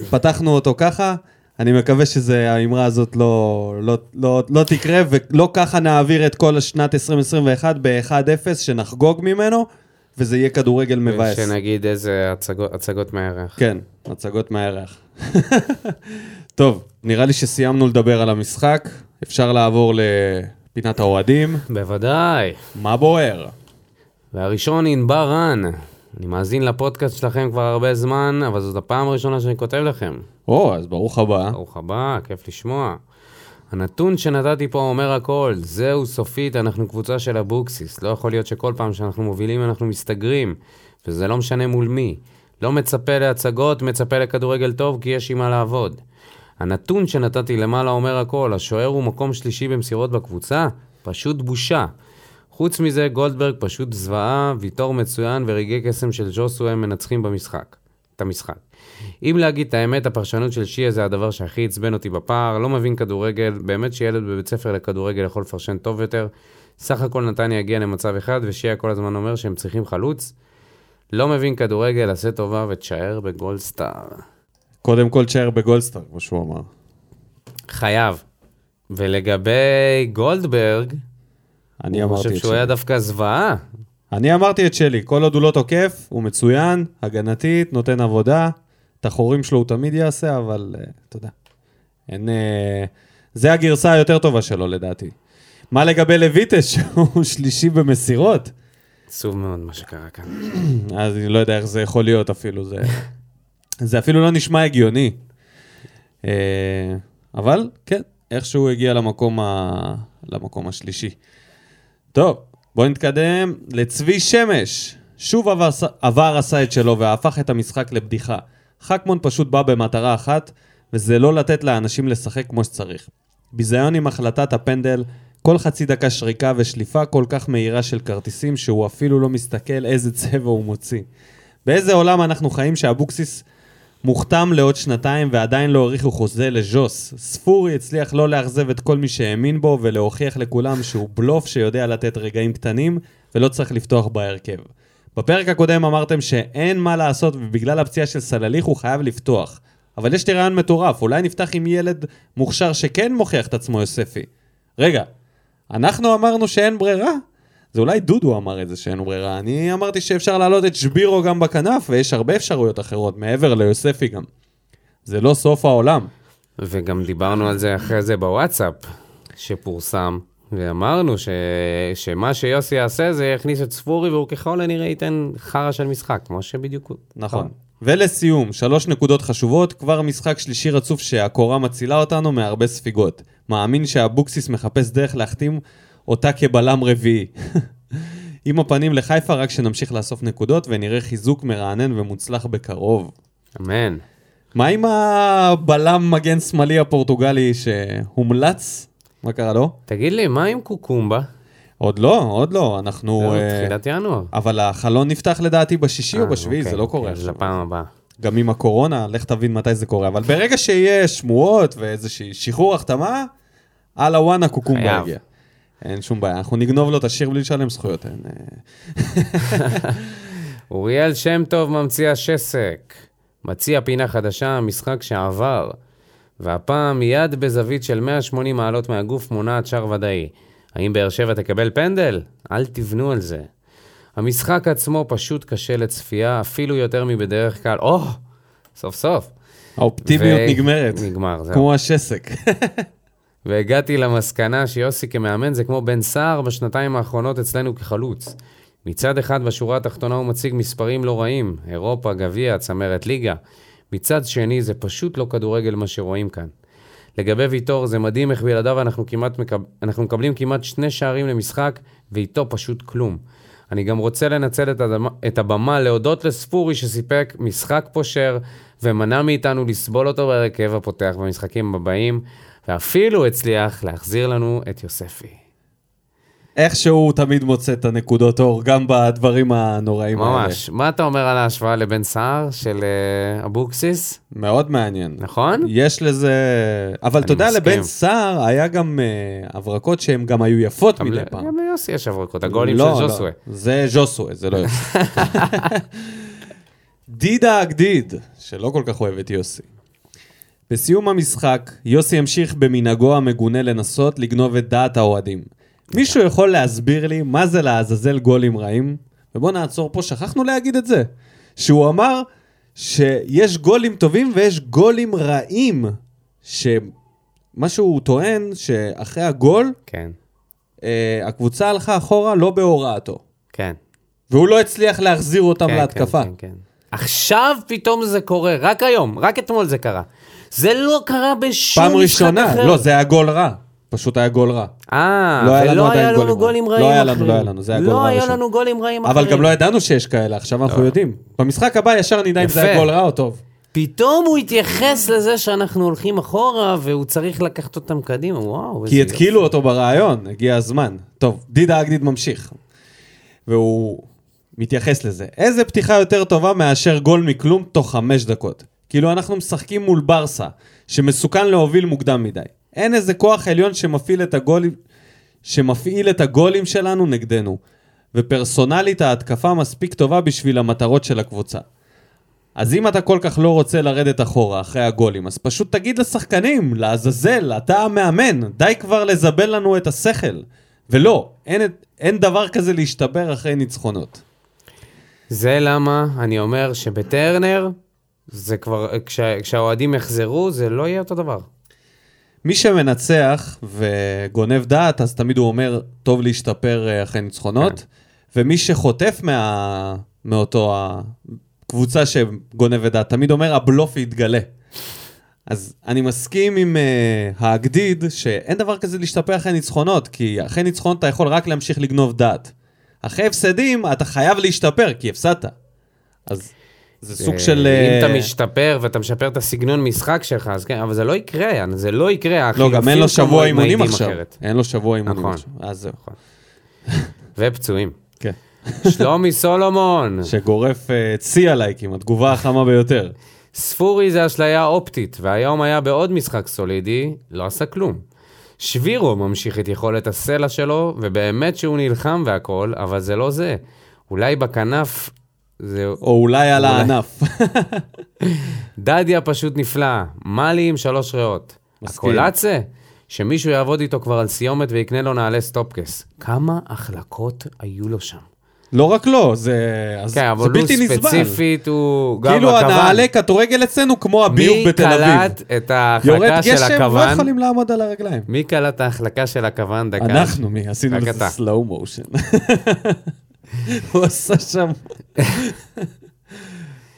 פתחנו אותו ככה, אני מקווה שהאמרה הזאת לא, לא, לא, לא תקרה, ולא ככה נעביר את כל שנת 2021 ב-1-0, שנחגוג ממנו, וזה יהיה כדורגל מבאס. שנגיד איזה הצגות, הצגות מהירח. כן, הצגות מהירח. [laughs] טוב, נראה לי שסיימנו לדבר על המשחק, אפשר לעבור לפינת האוהדים. בוודאי. מה בוער? והראשון, ענבר רן. אני מאזין לפודקאסט שלכם כבר הרבה זמן, אבל זאת הפעם הראשונה שאני כותב לכם. או, אז ברוך הבא. ברוך הבא, כיף לשמוע. הנתון שנתתי פה אומר הכל, זהו סופית, אנחנו קבוצה של אבוקסיס. לא יכול להיות שכל פעם שאנחנו מובילים אנחנו מסתגרים, וזה לא משנה מול מי. לא מצפה להצגות, מצפה לכדורגל טוב, כי יש עם מה לעבוד. הנתון שנתתי למעלה אומר הכל, השוער הוא מקום שלישי במסירות בקבוצה? פשוט בושה. חוץ מזה, גולדברג פשוט זוועה, ויטור מצוין ורגעי קסם של ג'וסו הם מנצחים במשחק. את המשחק. אם להגיד את האמת, הפרשנות של שיה זה הדבר שהכי עצבן אותי בפער, לא מבין כדורגל, באמת שילד בבית ספר לכדורגל יכול לפרשן טוב יותר. סך הכל נתניה הגיע למצב אחד, ושיה כל הזמן אומר שהם צריכים חלוץ. לא מבין כדורגל, עשה טובה ותשאר בגולדסטאר. קודם כל תשאר בגולדסטאר, כמו שהוא אמר. חייב. ולגבי גולדברג, אני אני אמרתי חושב את שהוא היה שלי. דווקא זוועה. אני אמרתי את שלי, כל עוד הוא לא תוקף, הוא מצוין, הגנתית, נותן עבודה. את החורים שלו הוא תמיד יעשה, אבל אה, אתה יודע. אין... אה, זה הגרסה היותר טובה שלו לדעתי. מה לגבי לויטס, [laughs] שהוא שלישי במסירות? עצוב מאוד מה שקרה כאן. [clears throat] אז אני לא יודע איך זה יכול להיות אפילו, זה, זה אפילו לא נשמע הגיוני. אה, אבל כן, איכשהו הגיע למקום, ה... למקום השלישי. טוב, בואו נתקדם לצבי שמש. שוב עבר, עבר עשה את שלו והפך את המשחק לבדיחה. חכמון פשוט בא במטרה אחת, וזה לא לתת לאנשים לשחק כמו שצריך. ביזיון עם החלטת הפנדל, כל חצי דקה שריקה ושליפה כל כך מהירה של כרטיסים שהוא אפילו לא מסתכל איזה צבע הוא מוציא. באיזה עולם אנחנו חיים שאבוקסיס מוכתם לעוד שנתיים ועדיין לא האריכו חוזה לז'וס. ספורי הצליח לא לאכזב את כל מי שהאמין בו ולהוכיח לכולם שהוא בלוף שיודע לתת רגעים קטנים ולא צריך לפתוח בהרכב. בפרק הקודם אמרתם שאין מה לעשות ובגלל הפציעה של סלליך הוא חייב לפתוח. אבל יש לי רעיון מטורף, אולי נפתח עם ילד מוכשר שכן מוכיח את עצמו יוספי. רגע, אנחנו אמרנו שאין ברירה? זה אולי דודו אמר את זה שאין ברירה. אני אמרתי שאפשר להעלות את שבירו גם בכנף, ויש הרבה אפשרויות אחרות, מעבר ליוספי גם. זה לא סוף העולם. וגם דיברנו על זה אחרי זה בוואטסאפ שפורסם, ואמרנו ש... שמה שיוסי יעשה זה יכניס את ספורי והוא ככל הנראה ייתן חרא של משחק, כמו שבדיוק. נכון. ולסיום, שלוש נקודות חשובות, כבר משחק שלישי רצוף שהקורה מצילה אותנו מהרבה ספיגות. מאמין שאבוקסיס מחפש דרך להחתים אותה כבלם רביעי. [laughs] עם הפנים לחיפה, רק שנמשיך לאסוף נקודות ונראה חיזוק מרענן ומוצלח בקרוב. אמן. מה עם הבלם מגן שמאלי הפורטוגלי שהומלץ? מה קרה לו? תגיד לי, מה עם קוקומבה? עוד לא, עוד לא, אנחנו... לא, אה, תחילת ינואר. אבל החלון נפתח לדעתי בשישי או אה, בשביעי, אוקיי, זה לא קורה אוקיי, עכשיו. לפעם הבאה. גם עם הקורונה, לך תבין מתי זה קורה. אבל ברגע שיהיה שמועות ואיזושהי שחרור החתמה, על הוואנה קוקומבה חייב. אין שום בעיה, אנחנו נגנוב לו את השיר בלי לשלם זכויות. אה, [laughs] אוריאל שם טוב ממציא השסק. מציע פינה חדשה, משחק שעבר. והפעם יד בזווית של 180 מעלות מהגוף מונעת שער ודאי. האם באר שבע תקבל פנדל? אל תבנו על זה. המשחק עצמו פשוט קשה לצפייה, אפילו יותר מבדרך כלל. או, סוף סוף. האופטימיות ו- נגמרת, נגמר, זהו. כמו השסק. [laughs] והגעתי למסקנה שיוסי כמאמן זה כמו בן סער בשנתיים האחרונות אצלנו כחלוץ. מצד אחד בשורה התחתונה הוא מציג מספרים לא רעים, אירופה, גביע, צמרת ליגה. מצד שני זה פשוט לא כדורגל מה שרואים כאן. לגבי ויטור זה מדהים איך בלעדיו אנחנו, כמעט מקב... אנחנו מקבלים כמעט שני שערים למשחק ואיתו פשוט כלום. אני גם רוצה לנצל את, הדמה... את הבמה להודות לספורי שסיפק משחק פושר ומנע מאיתנו לסבול אותו בהרכב הפותח במשחקים הבאים, ואפילו הצליח להחזיר לנו את יוספי. איכשהו הוא תמיד מוצא את הנקודות אור, גם בדברים הנוראים האלה. ממש. מה אתה אומר על ההשוואה לבן סער של אה, אבוקסיס? מאוד מעניין. נכון? יש לזה... אבל אתה יודע. לבן סער היה גם אה, הברקות שהן גם היו יפות מדי ל- פעם. גם ליוסי יש הברקות, הגולים לא, של לא, ז'וסווה. זה ז'וסווה, זה לא יוסי. [laughs] דידה הגדיד, שלא כל כך אוהב את יוסי. בסיום המשחק, יוסי המשיך במנהגו המגונה לנסות לגנוב את דעת האוהדים. מישהו יכול להסביר לי מה זה לעזאזל גולים רעים? ובוא נעצור פה, שכחנו להגיד את זה. שהוא אמר שיש גולים טובים ויש גולים רעים. שמה שהוא טוען, שאחרי הגול, כן, אה, הקבוצה הלכה אחורה לא בהוראתו. כן. והוא לא הצליח להחזיר אותם כן, להתקפה. כן, כן, כן. עכשיו פתאום זה קורה, רק היום, רק אתמול זה קרה. זה לא קרה בשום פעם משחק ראשונה, אחר. לא, זה היה גול רע. פשוט היה גול רע. אה, לא היה לנו ולא עדיין היה גולים לנו גולים רעים. רעים לא היה לנו, אחרים. לא היה לנו, זה היה גול לא רע היה ראשון. לנו גולים רעים אחרים. אבל גם לא ידענו שיש כאלה, עכשיו אנחנו יודעים. במשחק הבא ישר נדע אם זה היה. גול רע או טוב. פתאום הוא התייחס לזה שאנחנו הולכים אחורה, והוא צריך לקחת אותם קדימה, וואו. כי התקילו אותו ברעיון, הגיע הזמן. טוב, דידה אגדיד ממשיך. והוא מתייחס לזה. איזה פתיחה יותר טובה מאשר גול מכלום תוך חמש דקות? כאילו אנחנו משחקים מול ברסה, שמסוכן להוביל מוקדם מדי. אין איזה כוח עליון שמפעיל את הגולים, שמפעיל את הגולים שלנו נגדנו. ופרסונלית ההתקפה מספיק טובה בשביל המטרות של הקבוצה. אז אם אתה כל כך לא רוצה לרדת אחורה אחרי הגולים, אז פשוט תגיד לשחקנים, לעזאזל, אתה המאמן, די כבר לזבל לנו את השכל. ולא, אין, אין דבר כזה להשתבר אחרי ניצחונות. זה למה אני אומר שבטרנר, זה כבר, כש, כשהאוהדים יחזרו, זה לא יהיה אותו דבר. מי שמנצח וגונב דעת, אז תמיד הוא אומר, טוב להשתפר אה, אחרי ניצחונות, ומי שחוטף מה... מאותו הקבוצה שגונבת דעת, תמיד אומר, הבלוף יתגלה. אז אני מסכים עם uh, הגדיד שאין דבר כזה להשתפר אחרי ניצחונות, כי אחרי ניצחונות אתה יכול רק להמשיך לגנוב דעת. אחרי הפסדים אתה חייב להשתפר, כי הפסדת. אז זה סוג של... אם אה, אתה משתפר ואתה משפר את הסגנון משחק שלך, אז כן, אבל זה לא יקרה, זה לא יקרה. לא, גם אין לו שבוע אימונים מעידים עכשיו. אין לו שבוע אימונים נכון. עכשיו. אז זהו. ופצועים. כן. שלומי סולומון, [laughs] שגורף אה, צי עליי כמעט, תגובה החמה ביותר. ספורי זה אשליה אופטית, והיום היה בעוד משחק סולידי, לא עשה כלום. שבירו ממשיך את יכולת הסלע שלו, ובאמת שהוא נלחם והכל, אבל זה לא זה. אולי בכנף זה... או אולי על אולי. הענף. [laughs] דדיה פשוט נפלא, מאלי עם שלוש ריאות. הקולאצה, שמישהו יעבוד איתו כבר על סיומת ויקנה לו נעלי סטופקס. כמה החלקות היו לו שם. לא רק לא, זה אז כן, זה אבל הוא בלתי נסבל. ספציפית, הוא גם כאילו בכוון. הנעלי כדורגל אצלנו כמו הביוב מי בתל אביב. קלט את יורד ההחלקה של גשם, לא הכוון? יכולים לעמוד על הרגליים. מי קלט את ההחלקה של הכוון דקה? אנחנו, מי? עשינו לזה. סלואו מושן. הוא עשה שם...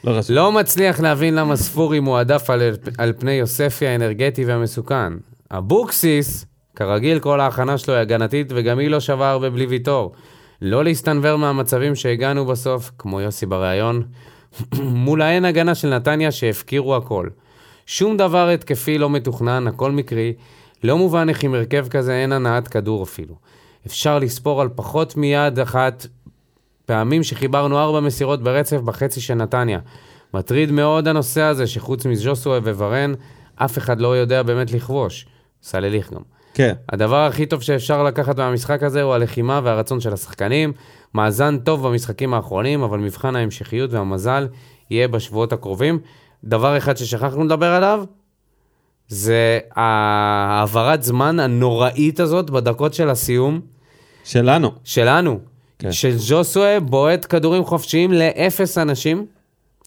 לא חשוב. לא מצליח להבין למה ספורי מועדף על, על פני יוספי האנרגטי והמסוכן. אבוקסיס, כרגיל כל ההכנה שלו היא הגנתית וגם היא לא שווה הרבה בלי ויטור. לא להסתנוור מהמצבים שהגענו בסוף, כמו יוסי בריאיון, [clears throat] מול האין הגנה של נתניה שהפקירו הכל. שום דבר התקפי לא מתוכנן, הכל מקרי. לא מובן איך עם הרכב כזה אין הנעת כדור אפילו. אפשר לספור על פחות מיד אחת פעמים שחיברנו ארבע מסירות ברצף בחצי של נתניה. מטריד מאוד הנושא הזה שחוץ מז'וסווה וורן, אף אחד לא יודע באמת לכבוש. סלליך גם. כן. הדבר הכי טוב שאפשר לקחת מהמשחק הזה הוא הלחימה והרצון של השחקנים. מאזן טוב במשחקים האחרונים, אבל מבחן ההמשכיות והמזל יהיה בשבועות הקרובים. דבר אחד ששכחנו לדבר עליו, זה העברת זמן הנוראית הזאת בדקות של הסיום שלנו. שלנו. כן. של ז'וסווה בועט כדורים חופשיים לאפס אנשים.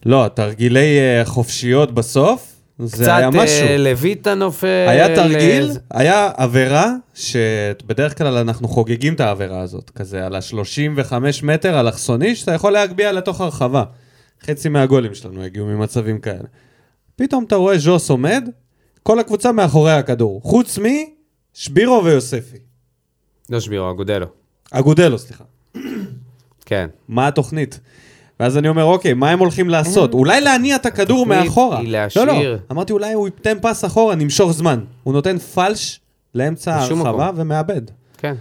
לא, תרגילי אה, חופשיות בסוף, זה היה קצת משהו. אה, לויטה נופל. היה תרגיל, אה, היה עבירה, שבדרך כלל אנחנו חוגגים את העבירה הזאת, כזה על ה-35 מטר אלכסוני, שאתה יכול להגביה לתוך הרחבה. חצי מהגולים שלנו הגיעו ממצבים כאלה. פתאום אתה רואה ז'וס עומד, כל הקבוצה מאחורי הכדור, חוץ משבירו ויוספי. לא שבירו, אגודלו. אגודלו, סליחה. כן. מה התוכנית? ואז אני אומר, אוקיי, מה הם הולכים לעשות? אולי להניע את הכדור מאחורה. היא להשאיר- לא, לא, אמרתי, אולי הוא ייתן פס אחורה, נמשוך זמן. הוא נותן פלש לאמצע הרחבה. ומאבד. כן.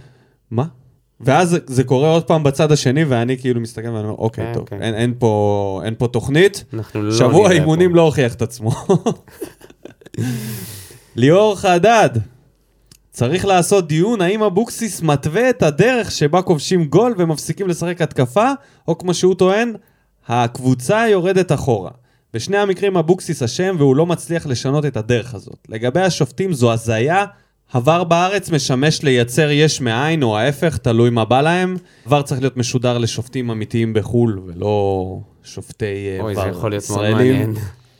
מה? ואז זה קורה עוד פעם בצד השני, ואני כאילו מסתכל ואני אומר, אוקיי, כן, טוב, כן. אין, אין, פה, אין פה תוכנית, אנחנו לא שבוע אימונים פה. לא הוכיח את עצמו. [laughs] ליאור חדד, צריך לעשות דיון האם אבוקסיס מתווה את הדרך שבה כובשים גול ומפסיקים לשחק התקפה, או כמו שהוא טוען, הקבוצה יורדת אחורה. בשני המקרים אבוקסיס אשם והוא לא מצליח לשנות את הדרך הזאת. לגבי השופטים זו הזיה. עבר בארץ משמש לייצר יש מאין או ההפך, תלוי מה בא להם. עבר צריך להיות משודר לשופטים אמיתיים בחו"ל ולא שופטי אה, אוי, זה עבר יכול להיות מאוד ישראלים. מעניין.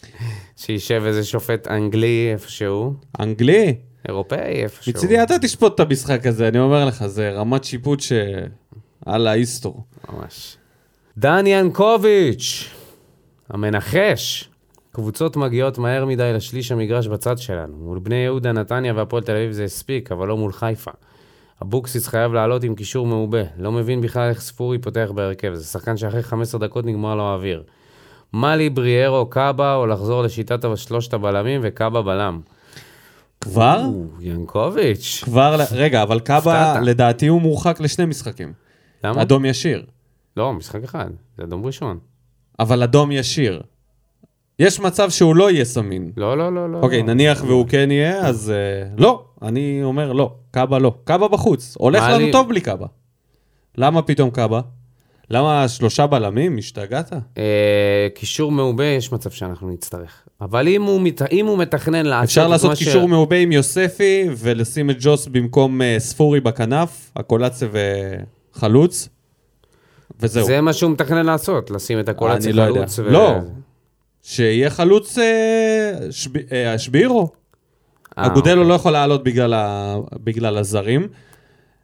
[laughs] שישב איזה שופט אנגלי איפשהו, אנגלי? אירופאי איפשהו. מצידי אתה תשפוט את המשחק הזה, אני אומר לך, זה רמת שיפוט ש... אללה היסטור. ממש. דן ינקוביץ', המנחש. קבוצות מגיעות מהר מדי לשליש המגרש בצד שלנו. מול בני יהודה, נתניה והפועל תל אביב זה הספיק, אבל לא מול חיפה. אבוקסיס חייב לעלות עם קישור מעובה. לא מבין בכלל איך ספורי פותח בהרכב. זה שחקן שאחרי 15 דקות נגמר לו האוויר. מאלי, בריארו, קאבה, או לחזור לשיטת שלושת הבלמים וקאבה בלם. כבר? ינקוביץ'. כבר, רגע, אבל קאבה. לדעתי הוא מורחק לשני משחקים. למה? אדום ישיר. לא, משחק אחד. זה אדום ראשון. אבל אדום ישיר. יש מצב שהוא לא יהיה סמין. לא, לא, לא, לא. אוקיי, לא. נניח והוא כן יהיה, אז אה, לא. אני אומר לא. קאבה לא. קאבה בחוץ. הולך לנו טוב בלי קאבה. למה פתאום קאבה? למה שלושה בלמים? השתגעת? אה, קישור מעובה, יש מצב שאנחנו נצטרך. אבל אם הוא, מת... אם הוא מתכנן לעשות אפשר את לעשות מה קישור מעובה עם יוספי ולשים את ג'וס במקום אה, ספורי בכנף, הקולציה וחלוץ, וזהו. זה מה שהוא מתכנן לעשות, לשים את הקולציה אני לא יודע. חלוץ. לא. שיהיה חלוץ אה, שב... אה, שבירו. אגודלו לא יכול לעלות בגלל, ה... בגלל הזרים.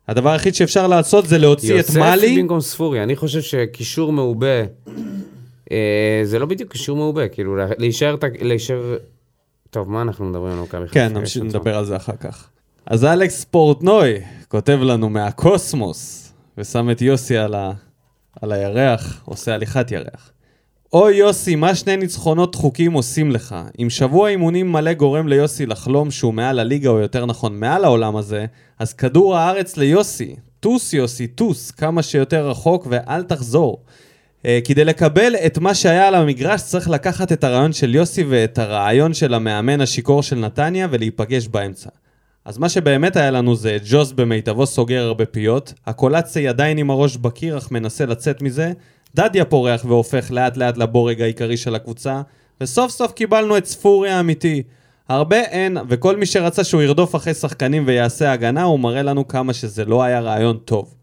הדבר היחיד שאפשר לעשות זה להוציא את מאלי. במקום ספורי, אני חושב שקישור מעובה, זה לא בדיוק קישור מעובה, כאילו לה- להישאר, להישאר... טוב, מה אנחנו מדברים על מכבי חיפה? כן, נמשיך נדבר על זה אחר כך. אז אלכס פורטנוי כותב לנו מהקוסמוס, ושם את יוסי על, ה... על הירח, עושה הליכת ירח. אוי יוסי, מה שני ניצחונות דחוקים עושים לך? אם שבוע אימונים מלא גורם ליוסי לחלום שהוא מעל הליגה, או יותר נכון, מעל העולם הזה, אז כדור הארץ ליוסי. טוס יוסי, טוס, כמה שיותר רחוק ואל תחזור. אה, כדי לקבל את מה שהיה על המגרש צריך לקחת את הרעיון של יוסי ואת הרעיון של המאמן השיכור של נתניה ולהיפגש באמצע. אז מה שבאמת היה לנו זה ג'וס במיטבו סוגר הרבה פיות, הקולציה עדיין עם הראש בקיר אך מנסה לצאת מזה, דדיה פורח והופך לאט לאט לבורג העיקרי של הקבוצה, וסוף סוף קיבלנו את ספורי האמיתי. הרבה אין, וכל מי שרצה שהוא ירדוף אחרי שחקנים ויעשה הגנה, הוא מראה לנו כמה שזה לא היה רעיון טוב.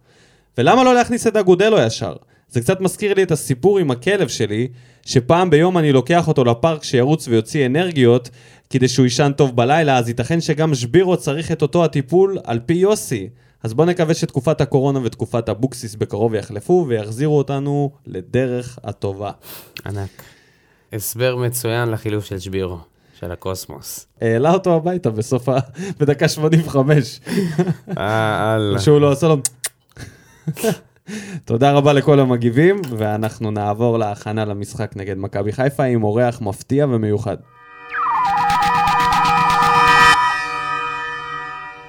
ולמה לא להכניס את אגודלו ישר? זה קצת מזכיר לי את הסיפור עם הכלב שלי, שפעם ביום אני לוקח אותו לפארק שירוץ ויוציא אנרגיות, כדי שהוא יישן טוב בלילה, אז ייתכן שגם שבירו צריך את אותו הטיפול על פי יוסי. אז בוא נקווה שתקופת הקורונה ותקופת אבוקסיס בקרוב יחלפו ויחזירו אותנו לדרך הטובה. ענק. הסבר מצוין לחילוף של שבירו, של הקוסמוס. העלה אותו הביתה בסוף ה... בדקה 85. אה, אללה. שהוא לא עושה לו... תודה רבה לכל המגיבים, ואנחנו נעבור להכנה למשחק נגד מכבי חיפה עם אורח מפתיע ומיוחד.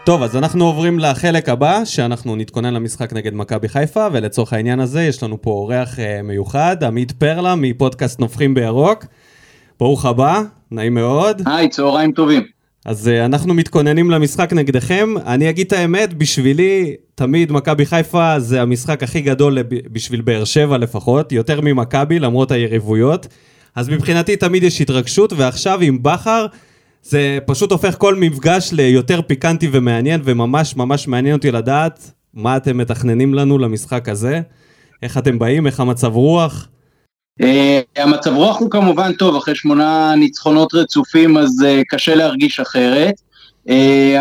טוב, אז אנחנו עוברים לחלק הבא, שאנחנו נתכונן למשחק נגד מכבי חיפה, ולצורך העניין הזה יש לנו פה אורח אה, מיוחד, עמית פרלה מפודקאסט נופחים בירוק. ברוך הבא, נעים מאוד. היי, צהריים טובים. אז uh, אנחנו מתכוננים למשחק נגדכם. אני אגיד את האמת, בשבילי, תמיד מכבי חיפה זה המשחק הכי גדול לב- בשביל באר שבע לפחות, יותר ממכבי, למרות היריבויות. אז מבחינתי תמיד יש התרגשות, ועכשיו עם בכר, זה פשוט הופך כל מפגש ליותר פיקנטי ומעניין, וממש ממש מעניין אותי לדעת מה אתם מתכננים לנו למשחק הזה. איך אתם באים, איך המצב רוח. Uh, המצב רוח הוא כמובן טוב, אחרי שמונה ניצחונות רצופים אז uh, קשה להרגיש אחרת, uh,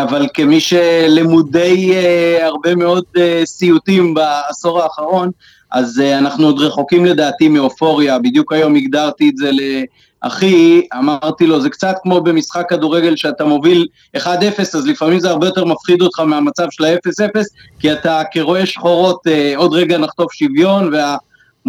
אבל כמי שלמודי הרבה מאוד סיוטים בעשור האחרון, אז אנחנו עוד רחוקים לדעתי מאופוריה, בדיוק היום הגדרתי את זה לאחי, אמרתי לו זה קצת כמו במשחק כדורגל שאתה מוביל 1-0, אז לפעמים זה הרבה יותר מפחיד אותך מהמצב של ה-0-0, כי אתה כרואה שחורות עוד רגע נחטוף שוויון וה...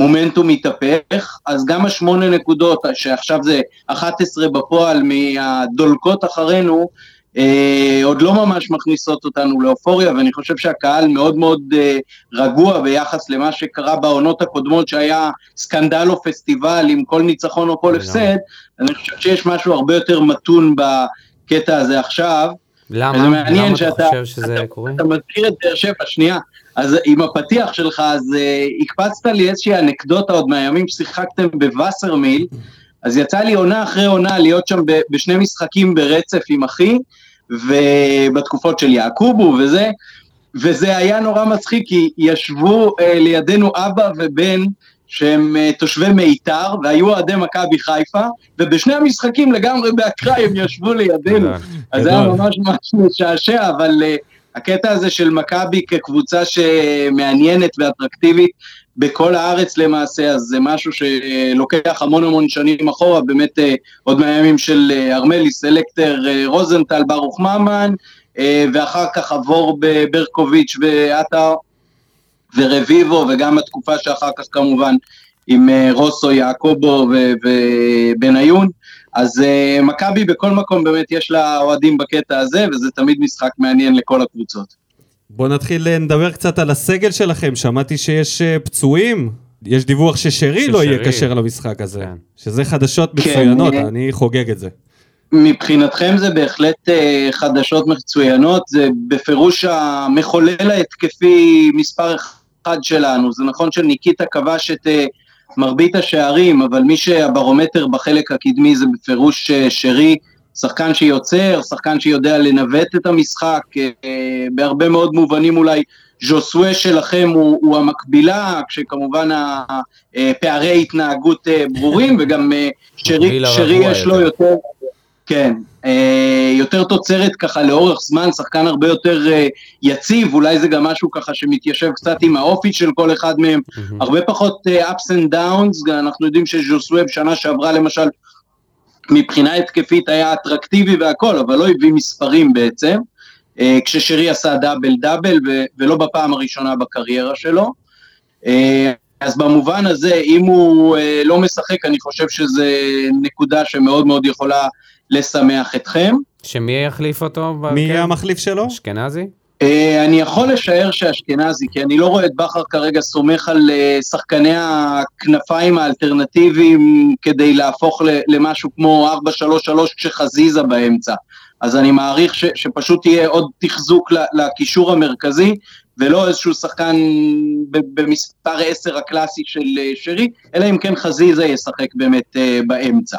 מומנטום מתהפך, אז גם השמונה נקודות, שעכשיו זה 11 בפועל מהדולקות אחרינו, אה, עוד לא ממש מכניסות אותנו לאופוריה, ואני חושב שהקהל מאוד מאוד אה, רגוע ביחס למה שקרה בעונות הקודמות, שהיה סקנדל או פסטיבל עם כל ניצחון או כל הפסד, אני חושב שיש משהו הרבה יותר מתון בקטע הזה עכשיו. למה? זה מעניין למה שאתה- אתה חושב שזה אתה- קורה? אתה מזכיר את באר שבע, שנייה. אז עם הפתיח שלך, אז uh, הקפצת לי איזושהי אנקדוטה עוד מהימים ששיחקתם בווסרמיל, אז יצא לי עונה אחרי עונה להיות שם ב- בשני משחקים ברצף עם אחי, ובתקופות של יעקובו וזה, וזה היה נורא מצחיק, כי ישבו uh, לידינו אבא ובן, שהם uh, תושבי מיתר, והיו אוהדי מכבי חיפה, ובשני המשחקים לגמרי באקראי הם ישבו לידינו. אז זה היה. ממש ממש משעשע, אבל uh, הקטע הזה של מכבי כקבוצה שמעניינת ואטרקטיבית בכל הארץ למעשה, אז זה משהו שלוקח המון המון שנים אחורה, באמת uh, עוד מהימים של uh, ארמלי, סלקטר, uh, רוזנטל, ברוך ממן, ואחר כך עבור בברקוביץ' ועטר ורביבו, וגם התקופה שאחר כך כמובן עם רוסו, יעקובו ובניון. אז uh, מכבי בכל מקום באמת יש לה אוהדים בקטע הזה, וזה תמיד משחק מעניין לכל הקבוצות. בואו נתחיל אה, לדבר קצת על הסגל שלכם, שמעתי שיש אה, פצועים. יש דיווח ששרי לא יהיה ששרי. כשר למשחק הזה, כן. שזה חדשות כן, מצוינות, אה, אני חוגג את זה. מבחינתכם זה בהחלט uh, חדשות מצוינות, זה בפירוש המחולל ההתקפי מספר אחד שלנו. זה נכון שניקיטה כבש את uh, מרבית השערים, אבל מי שהברומטר בחלק הקדמי זה בפירוש uh, שרי, שחקן שיוצר, שחקן שיודע לנווט את המשחק, uh, בהרבה מאוד מובנים אולי ז'וסווה שלכם הוא, הוא המקבילה, כשכמובן ה- אה, התנהגות אה, ברורים, וגם אה, שרי, שרי יש לו יותר. כן, אה, יותר תוצרת ככה לאורך זמן, שחקן הרבה יותר אה, יציב, אולי זה גם משהו ככה שמתיישב קצת עם האופי של כל אחד מהם, מהמם. הרבה פחות אה, ups and downs, אנחנו יודעים שז'וסווה בשנה שעברה למשל, מבחינה התקפית היה אטרקטיבי והכל, אבל לא הביא מספרים בעצם, כששרי עשה דאבל דאבל, ולא בפעם הראשונה בקריירה שלו. אז במובן הזה, אם הוא לא משחק, אני חושב שזו נקודה שמאוד מאוד יכולה לשמח אתכם. שמי יחליף אותו? מי? יהיה המחליף שלו? אשכנזי? אה, אני יכול לשער שאשכנזי, כי אני לא רואה את בכר כרגע סומך על אה, שחקני הכנפיים האלטרנטיביים כדי להפוך ל- למשהו כמו 4-3-3 כשחזיזה באמצע. אז אני מעריך ש, שפשוט יהיה עוד תחזוק ל- לקישור המרכזי, ולא איזשהו שחקן במספר 10 הקלאסי של אה, שרי, אלא אם כן חזיזה ישחק באמת אה, באמצע.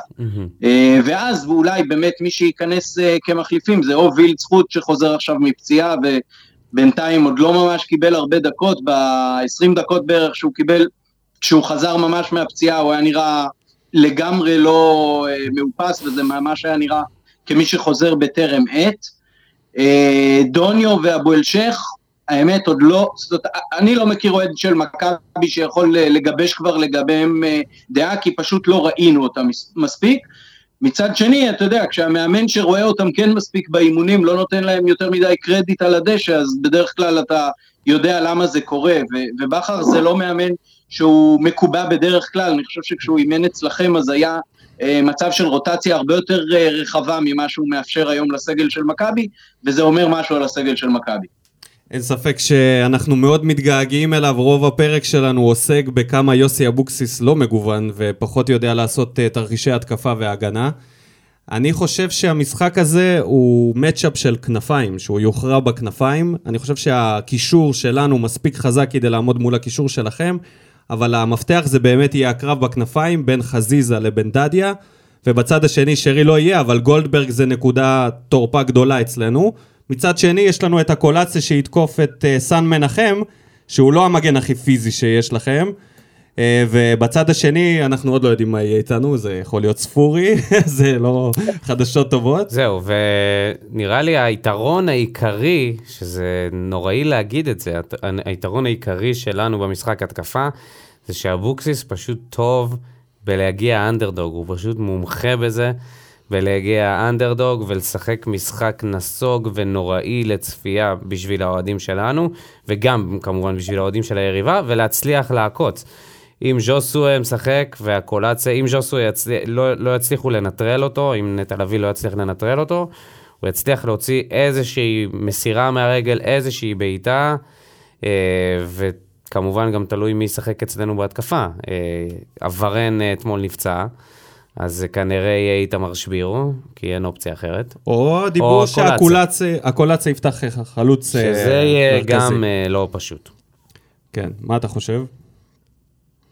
אה, ואז ואולי באמת מי שייכנס כמחליפים זה או וילד זכות שחוזר עכשיו מפציעה ובינתיים עוד לא ממש קיבל הרבה דקות, ב-20 דקות בערך שהוא קיבל, כשהוא חזר ממש מהפציעה הוא היה נראה לגמרי לא מאופס וזה ממש היה נראה כמי שחוזר בטרם עת. דוניו ואבו אלשיך, האמת עוד לא, זאת אני לא מכיר אוהד של מכבי שיכול לגבש כבר לגביהם אה, דעה, כי פשוט לא ראינו אותם מס- מספיק. מצד שני, אתה יודע, כשהמאמן שרואה אותם כן מספיק באימונים, לא נותן להם יותר מדי קרדיט על הדשא, אז בדרך כלל אתה יודע למה זה קורה, ובכר זה לא מאמן שהוא מקובע בדרך כלל, אני חושב שכשהוא אימן אצלכם אז היה אה, מצב של רוטציה הרבה יותר אה, רחבה ממה שהוא מאפשר היום לסגל של מכבי, וזה אומר משהו על הסגל של מכבי. אין ספק שאנחנו מאוד מתגעגעים אליו, רוב הפרק שלנו עוסק בכמה יוסי אבוקסיס לא מגוון ופחות יודע לעשות אה, תרחישי התקפה והגנה. אני חושב שהמשחק הזה הוא מצ'אפ של כנפיים, שהוא יוכרע בכנפיים. אני חושב שהקישור שלנו מספיק חזק כדי לעמוד מול הקישור שלכם, אבל המפתח זה באמת יהיה הקרב בכנפיים בין חזיזה לבין דדיה, ובצד השני שרי לא יהיה, אבל גולדברג זה נקודה תורפה גדולה אצלנו. מצד שני, יש לנו את הקולציה שיתקוף את uh, סן מנחם, שהוא לא המגן הכי פיזי שיש לכם. Uh, ובצד השני, אנחנו עוד לא יודעים מה יהיה איתנו, זה יכול להיות ספורי, [laughs] זה לא חדשות טובות. זהו, ונראה לי היתרון העיקרי, שזה נוראי להגיד את זה, היתרון העיקרי שלנו במשחק התקפה, זה שאבוקסיס פשוט טוב בלהגיע אנדרדוג, הוא פשוט מומחה בזה, בלהגיע אנדרדוג ולשחק משחק נסוג ונוראי לצפייה בשביל האוהדים שלנו, וגם כמובן בשביל האוהדים של היריבה, ולהצליח לעקוץ. אם ז'וסוי משחק והקולציה, אם ז'וסוי יצל... לא, לא יצליחו לנטרל אותו, אם נטע לביא לא יצליח לנטרל אותו, הוא יצליח להוציא איזושהי מסירה מהרגל, איזושהי בעיטה, אה, וכמובן גם תלוי מי ישחק אצלנו בהתקפה. הוורן אתמול נפצע. אז זה כנראה יהיה איתמר שבירו, כי אין אופציה אחרת. או דיבור שהקולציה יפתח חלוץ מרכזי. שזה יהיה גם לא פשוט. כן, מה אתה חושב?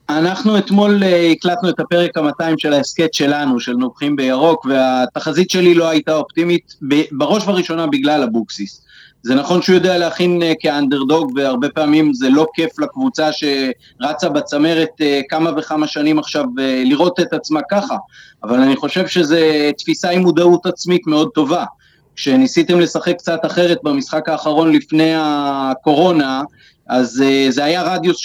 אנחנו אתמול uh, הקלטנו את הפרק ה-200 של ההסכת שלנו, של נובחים בירוק, והתחזית שלי לא הייתה אופטימית, בראש ובראשונה בגלל אבוקסיס. זה נכון שהוא יודע להכין uh, כאנדרדוג, והרבה פעמים זה לא כיף לקבוצה שרצה בצמרת uh, כמה וכמה שנים עכשיו uh, לראות את עצמה ככה, אבל אני חושב שזו תפיסה עם מודעות עצמית מאוד טובה. כשניסיתם לשחק קצת אחרת במשחק האחרון לפני הקורונה, אז uh, זה היה רדיוס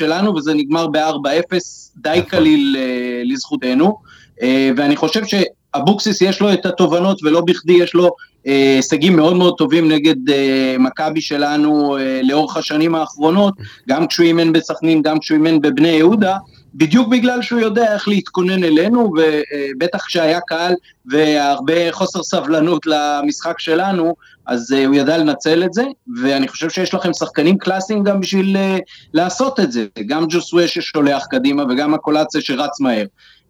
שלנו וזה נגמר ב-4-0, די נכון. קליל uh, לזכותנו, uh, ואני חושב שאבוקסיס יש לו את התובנות ולא בכדי יש לו הישגים uh, מאוד מאוד טובים נגד uh, מכבי שלנו uh, לאורך השנים האחרונות, גם כשהוא אימן בסכנין, גם כשהוא אימן בבני יהודה, בדיוק בגלל שהוא יודע איך להתכונן אלינו, ובטח כשהיה קהל והרבה חוסר סבלנות למשחק שלנו, אז הוא ידע לנצל את זה, ואני חושב שיש לכם שחקנים קלאסיים גם בשביל לעשות את זה, גם ג'וסווה ששולח קדימה וגם הקולציה שרץ מהר.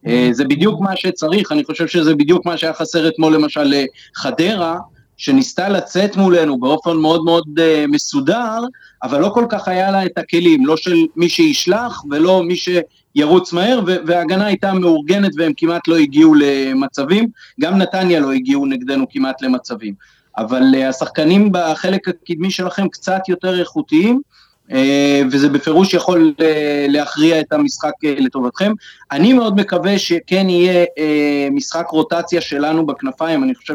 Uh, זה בדיוק מה שצריך, אני חושב שזה בדיוק מה שהיה חסר אתמול למשל לחדרה, שניסתה לצאת מולנו באופן מאוד מאוד uh, מסודר, אבל לא כל כך היה לה את הכלים, לא של מי שישלח ולא מי שירוץ מהר, וההגנה הייתה מאורגנת והם כמעט לא הגיעו למצבים, גם נתניה לא הגיעו נגדנו כמעט למצבים. אבל uh, השחקנים בחלק הקדמי שלכם קצת יותר איכותיים, וזה בפירוש יכול uh, להכריע את המשחק uh, לטובתכם. אני מאוד מקווה שכן יהיה משחק רוטציה שלנו בכנפיים, אני חושב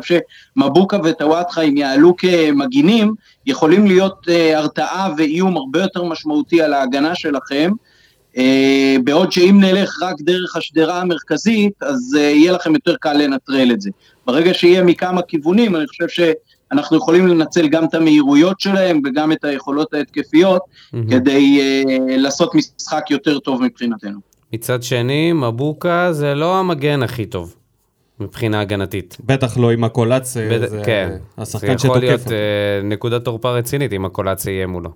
שמבוקה וטוואטחה, אם יעלו כמגינים, יכולים להיות הרתעה ואיום הרבה יותר משמעותי על ההגנה שלכם. בעוד שאם נלך רק דרך השדרה המרכזית, אז יהיה לכם יותר קל לנטרל את זה. ברגע שיהיה מכמה כיוונים, אני חושב שאנחנו יכולים לנצל גם את המהירויות שלהם וגם את היכולות ההתקפיות mm-hmm. כדי uh, לעשות משחק יותר טוב מבחינתנו. מצד שני, מבוקה זה לא המגן הכי טוב. מבחינה הגנתית. בטח לא עם הקולאצ, בד... זה כן. השחקן שתוקף. זה יכול להיות uh, נקודת תורפה רצינית אם הקולאצ יהיה מולו.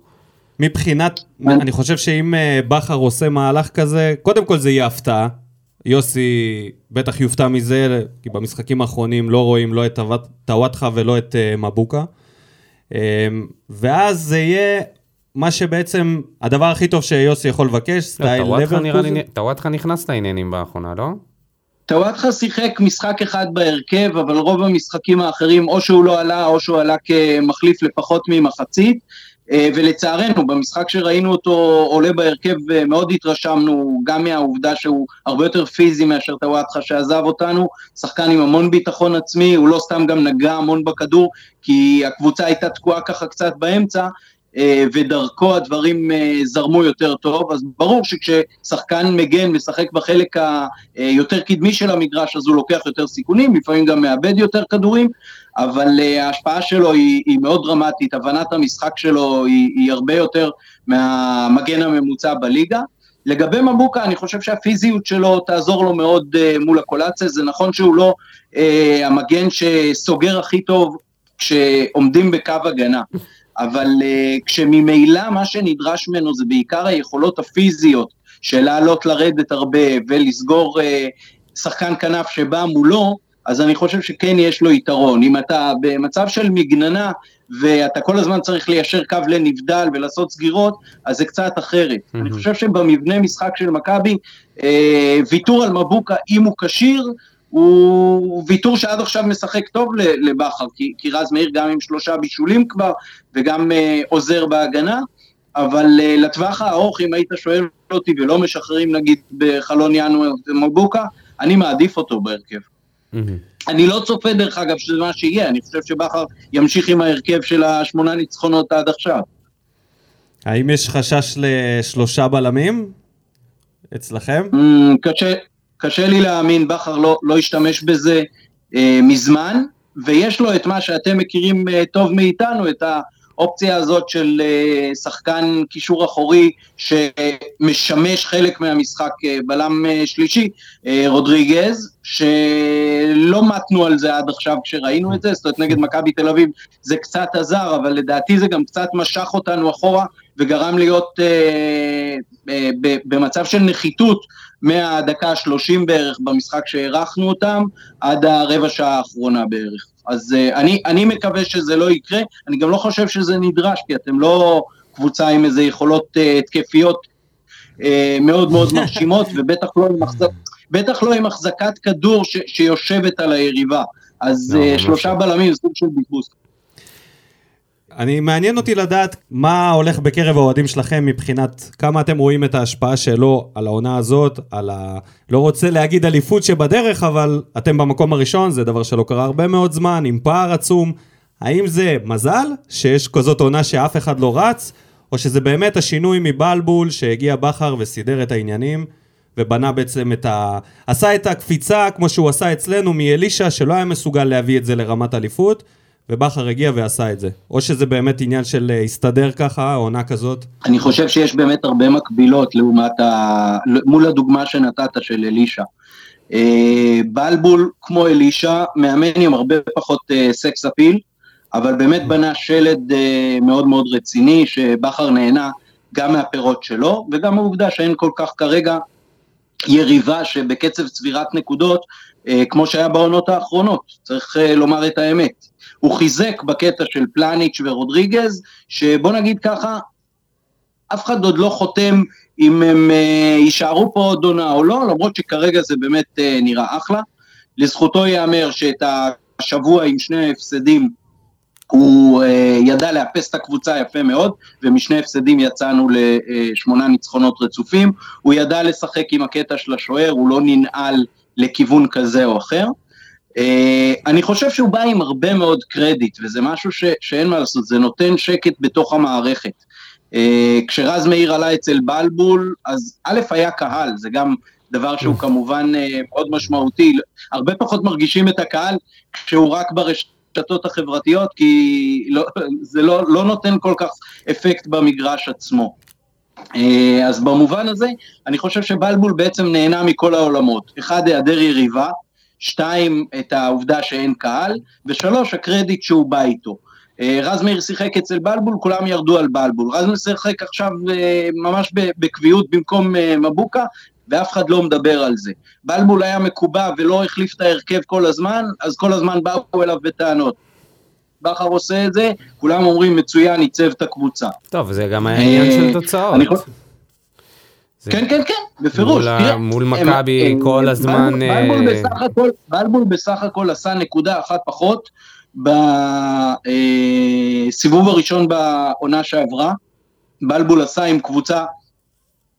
מבחינת, אני חושב שאם uh, בכר עושה מהלך כזה, קודם כל זה יהיה הפתעה, יוסי בטח יופתע מזה, כי במשחקים האחרונים לא רואים לא את טוואטחה ולא את uh, מבוקה. Um, ואז זה יהיה מה שבעצם הדבר הכי טוב שיוסי יכול לבקש, לא, סטייל לברקוזן. טוואטחה נכנס לעניינים באחרונה, לא? טוואטחה שיחק משחק אחד בהרכב, אבל רוב המשחקים האחרים או שהוא לא עלה או שהוא עלה כמחליף לפחות ממחצית. אה, ולצערנו, במשחק שראינו אותו עולה בהרכב, אה, מאוד התרשמנו גם מהעובדה שהוא הרבה יותר פיזי מאשר טוואטחה שעזב אותנו, שחקן עם המון ביטחון עצמי, הוא לא סתם גם נגע המון בכדור, כי הקבוצה הייתה תקועה ככה קצת באמצע, ודרכו הדברים זרמו יותר טוב, אז ברור שכששחקן מגן משחק בחלק היותר קדמי של המגרש, אז הוא לוקח יותר סיכונים, לפעמים גם מאבד יותר כדורים, אבל ההשפעה שלו היא, היא מאוד דרמטית, הבנת המשחק שלו היא, היא הרבה יותר מהמגן הממוצע בליגה. לגבי מבוקה, אני חושב שהפיזיות שלו תעזור לו מאוד מול הקולציה, זה נכון שהוא לא המגן שסוגר הכי טוב כשעומדים בקו הגנה, אבל uh, כשממילא מה שנדרש ממנו זה בעיקר היכולות הפיזיות של לעלות לרדת הרבה ולסגור uh, שחקן כנף שבא מולו, אז אני חושב שכן יש לו יתרון. אם אתה במצב של מגננה, ואתה כל הזמן צריך ליישר קו לנבדל ולעשות סגירות, אז זה קצת אחרת. Mm-hmm. אני חושב שבמבנה משחק של מכבי, אה, ויתור על מבוקה, אם הוא כשיר, הוא ויתור שעד עכשיו משחק טוב לבכר, כי, כי רז מאיר גם עם שלושה בישולים כבר, וגם אה, עוזר בהגנה, אבל אה, לטווח הארוך, אם היית שואל אותי ולא משחררים נגיד בחלון ינואר מבוקה, אני מעדיף אותו בהרכב. אני לא צופה דרך אגב שזה מה שיהיה, אני חושב שבכר ימשיך עם ההרכב של השמונה ניצחונות עד עכשיו. האם יש חשש לשלושה בלמים אצלכם? Mm, קשה, קשה לי להאמין, בכר לא, לא השתמש בזה אה, מזמן, ויש לו את מה שאתם מכירים אה, טוב מאיתנו, את. האופציה הזאת של אה, שחקן קישור אחורי שמשמש חלק מהמשחק אה, בלם אה, שלישי, רודריגז, שלא מתנו על זה עד עכשיו כשראינו את זה, זאת אומרת נגד מכבי תל אביב זה קצת עזר, אבל לדעתי זה גם קצת משך אותנו אחורה וגרם להיות אה, אה, במצב של נחיתות מהדקה ה-30 בערך במשחק שהערכנו אותם עד הרבע שעה האחרונה בערך. אז אה, אני, אני מקווה שזה לא יקרה, אני גם לא חושב שזה נדרש, כי אתם לא קבוצה עם איזה יכולות אה, התקפיות אה, מאוד מאוד מרשימות, [laughs] ובטח לא עם, החזק, בטח לא עם החזקת כדור ש, שיושבת על היריבה. אז לא, שלושה בלמים, סוג של ביבוס. אני, מעניין אותי לדעת מה הולך בקרב האוהדים שלכם מבחינת כמה אתם רואים את ההשפעה שלו על העונה הזאת, על ה... לא רוצה להגיד אליפות שבדרך, אבל אתם במקום הראשון, זה דבר שלא קרה הרבה מאוד זמן, עם פער עצום. האם זה מזל שיש כזאת עונה שאף אחד לא רץ, או שזה באמת השינוי מבלבול שהגיע בכר וסידר את העניינים, ובנה בעצם את ה... עשה את הקפיצה כמו שהוא עשה אצלנו מאלישע, שלא היה מסוגל להביא את זה לרמת אליפות. ובכר הגיע ועשה את זה. או שזה באמת עניין של אה, הסתדר ככה, עונה כזאת? אני חושב שיש באמת הרבה מקבילות לעומת ה... מול הדוגמה שנתת של אלישע. אה, בלבול כמו אלישע, מאמן עם הרבה פחות אה, סקס אפיל, אבל באמת בנה שלד מאוד מאוד רציני, שבכר נהנה גם מהפירות שלו, וגם העובדה שאין כל כך כרגע יריבה שבקצב צבירת נקודות, כמו שהיה בעונות האחרונות, צריך לומר את האמת. הוא חיזק בקטע של פלניץ' ורודריגז, שבוא נגיד ככה, אף אחד עוד לא חותם אם הם uh, יישארו פה עוד עונה או לא, למרות שכרגע זה באמת uh, נראה אחלה. לזכותו ייאמר שאת השבוע עם שני הפסדים הוא uh, ידע לאפס את הקבוצה יפה מאוד, ומשני הפסדים יצאנו לשמונה ניצחונות רצופים. הוא ידע לשחק עם הקטע של השוער, הוא לא ננעל לכיוון כזה או אחר. Uh, אני חושב שהוא בא עם הרבה מאוד קרדיט, וזה משהו ש, שאין מה לעשות, זה נותן שקט בתוך המערכת. Uh, כשרז מאיר עלה אצל בלבול, אז א', היה קהל, זה גם דבר שהוא כמובן uh, מאוד משמעותי, הרבה פחות מרגישים את הקהל כשהוא רק ברשתות החברתיות, כי לא, זה לא, לא נותן כל כך אפקט במגרש עצמו. Uh, אז במובן הזה, אני חושב שבלבול בעצם נהנה מכל העולמות. אחד, היעדר יריבה, שתיים, את העובדה שאין קהל, ושלוש, הקרדיט שהוא בא איתו. אה, רז מאיר שיחק אצל בלבול, כולם ירדו על בלבול. רז מאיר שיחק עכשיו אה, ממש בקביעות במקום אה, מבוקה, ואף אחד לא מדבר על זה. בלבול היה מקובע ולא החליף את ההרכב כל הזמן, אז כל הזמן באו אליו בטענות. בכר עושה את זה, כולם אומרים מצוין, ייצב את הקבוצה. טוב, זה גם העניין של תוצאות. כן, כן, כן, בפירוש. מול מכבי כל הזמן... בלבול בסך הכל עשה נקודה אחת פחות בסיבוב הראשון בעונה שעברה. בלבול עשה עם קבוצה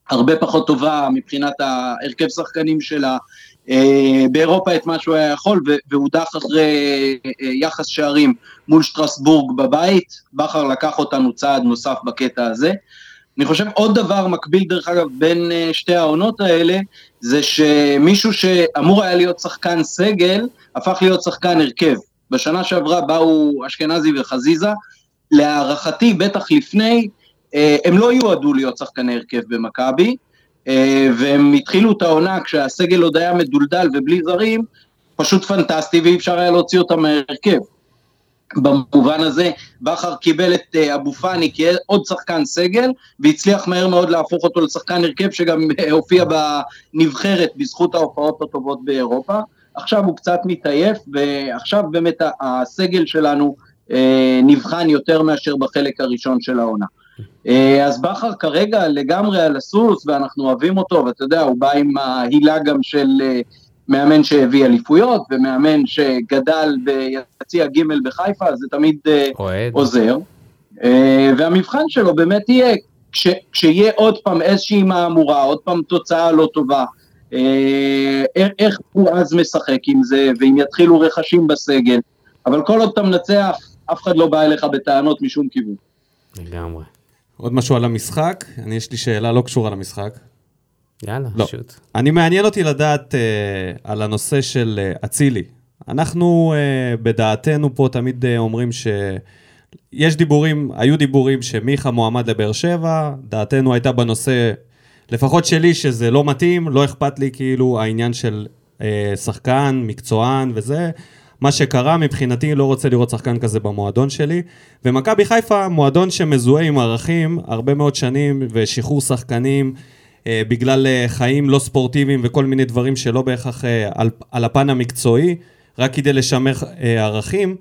הרבה פחות טובה מבחינת ההרכב שחקנים שלה. אה, באירופה את מה שהוא היה יכול, והודח אחרי אה, יחס שערים מול שטרסבורג בבית. בכר לקח אותנו צעד נוסף בקטע הזה. אני חושב עוד דבר מקביל דרך אגב בין אה, שתי העונות האלה, זה שמישהו שאמור היה להיות שחקן סגל, הפך להיות שחקן הרכב. בשנה שעברה באו אשכנזי וחזיזה, להערכתי, בטח לפני, אה, הם לא יועדו להיות שחקני הרכב במכבי, אה, והם התחילו את העונה כשהסגל עוד היה מדולדל ובלי זרים, פשוט פנטסטי ואי אפשר היה להוציא אותם מהרכב. במובן הזה, בכר קיבל את אה, אבו פאני כעוד שחקן סגל, והצליח מהר מאוד להפוך אותו לשחקן הרכב שגם אה, הופיע בנבחרת בזכות ההופעות הטובות באירופה. עכשיו הוא קצת מתעייף, ועכשיו באמת הסגל שלנו אה, נבחן יותר מאשר בחלק הראשון של העונה. אז בכר כרגע לגמרי על הסוס, ואנחנו אוהבים אותו, ואתה יודע, הוא בא עם ההילה גם של מאמן שהביא אליפויות, ומאמן שגדל ביציע ג' בחיפה, זה תמיד אה, אוהד. עוזר. אה, והמבחן שלו באמת יהיה, כש, כשיהיה עוד פעם איזושהי מהמורה, עוד פעם תוצאה לא טובה, אה, איך הוא אז משחק עם זה, ואם יתחילו רכשים בסגל, אבל כל עוד אתה מנצח, אף אחד לא בא אליך בטענות משום כיוון. לגמרי. עוד משהו על המשחק? אני, יש לי שאלה לא קשורה למשחק. יאללה, לא. שוט. אני מעניין אותי לדעת uh, על הנושא של אה, אצילי. Uh, אנחנו uh, בדעתנו פה תמיד uh, אומרים שיש דיבורים, היו דיבורים שמיכה מועמד לבאר שבע, דעתנו הייתה בנושא, לפחות שלי, שזה לא מתאים, לא אכפת לי כאילו העניין של אה, שחקן, מקצוען וזה. מה שקרה, מבחינתי לא רוצה לראות שחקן כזה במועדון שלי. ומכבי חיפה, מועדון שמזוהה עם ערכים הרבה מאוד שנים, ושחרור שחקנים בגלל אה, חיים לא ספורטיביים וכל מיני דברים שלא בהכרח אה, על, על הפן המקצועי, רק כדי לשמר אה, ערכים.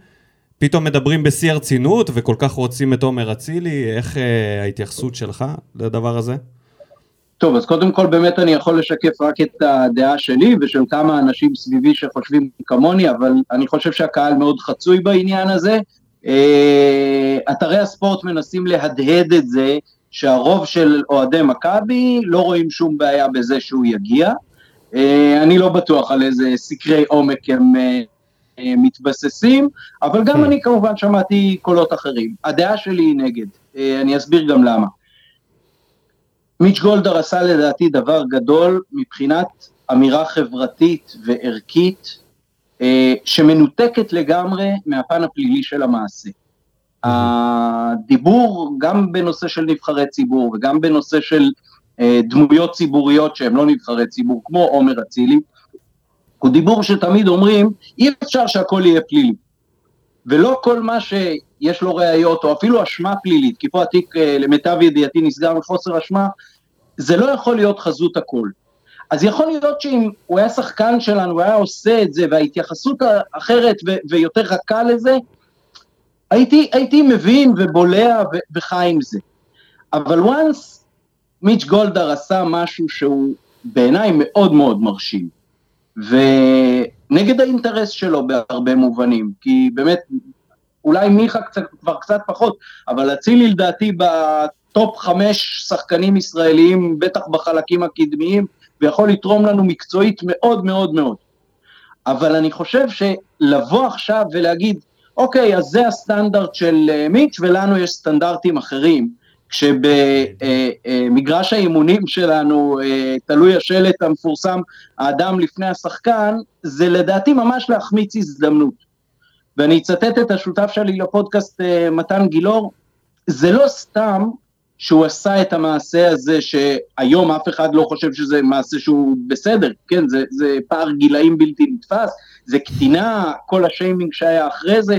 פתאום מדברים בשיא הרצינות וכל כך רוצים את עומר אצילי, איך אה, ההתייחסות שלך לדבר הזה? טוב, אז קודם כל באמת אני יכול לשקף רק את הדעה שלי ושל כמה אנשים סביבי שחושבים כמוני, אבל אני חושב שהקהל מאוד חצוי בעניין הזה. אה, אתרי הספורט מנסים להדהד את זה שהרוב של אוהדי מכבי לא רואים שום בעיה בזה שהוא יגיע. אה, אני לא בטוח על איזה סקרי עומק הם אה, מתבססים, אבל גם אני כמובן שמעתי קולות אחרים. הדעה שלי היא נגד, אני אסביר גם למה. מיץ' גולדהר עשה לדעתי דבר גדול מבחינת אמירה חברתית וערכית אה, שמנותקת לגמרי מהפן הפלילי של המעשה. הדיבור גם בנושא של נבחרי ציבור וגם בנושא של אה, דמויות ציבוריות שהם לא נבחרי ציבור, כמו עומר אצילי, הוא דיבור שתמיד אומרים, אי אפשר שהכל יהיה פלילי. ולא כל מה שיש לו ראיות, או אפילו אשמה פלילית, כי פה התיק אה, למיטב ידיעתי נסגר מחוסר אשמה, זה לא יכול להיות חזות הכל. אז יכול להיות שאם הוא היה שחקן שלנו, הוא היה עושה את זה, וההתייחסות אחרת ו- ויותר רכה לזה, הייתי, הייתי מבין ובולע וחי עם זה. אבל once מיץ' גולדהר עשה משהו שהוא בעיניי מאוד מאוד מרשים, ונגד האינטרס שלו בהרבה מובנים, כי באמת, אולי מיכה קצת, כבר קצת פחות, אבל אצילי לדעתי top חמש שחקנים ישראליים, בטח בחלקים הקדמיים, ויכול לתרום לנו מקצועית מאוד מאוד מאוד. אבל אני חושב שלבוא עכשיו ולהגיד, אוקיי, אז זה הסטנדרט של אה, מיץ' ולנו יש סטנדרטים אחרים, כשבמגרש האימונים שלנו אה, תלוי השלט המפורסם, האדם לפני השחקן, זה לדעתי ממש להחמיץ הזדמנות. ואני אצטט את השותף שלי לפודקאסט, אה, מתן גילאור, זה לא סתם שהוא עשה את המעשה הזה שהיום אף אחד לא חושב שזה מעשה שהוא בסדר, כן, זה, זה פער גילאים בלתי נתפס, זה קטינה, כל השיימינג שהיה אחרי זה,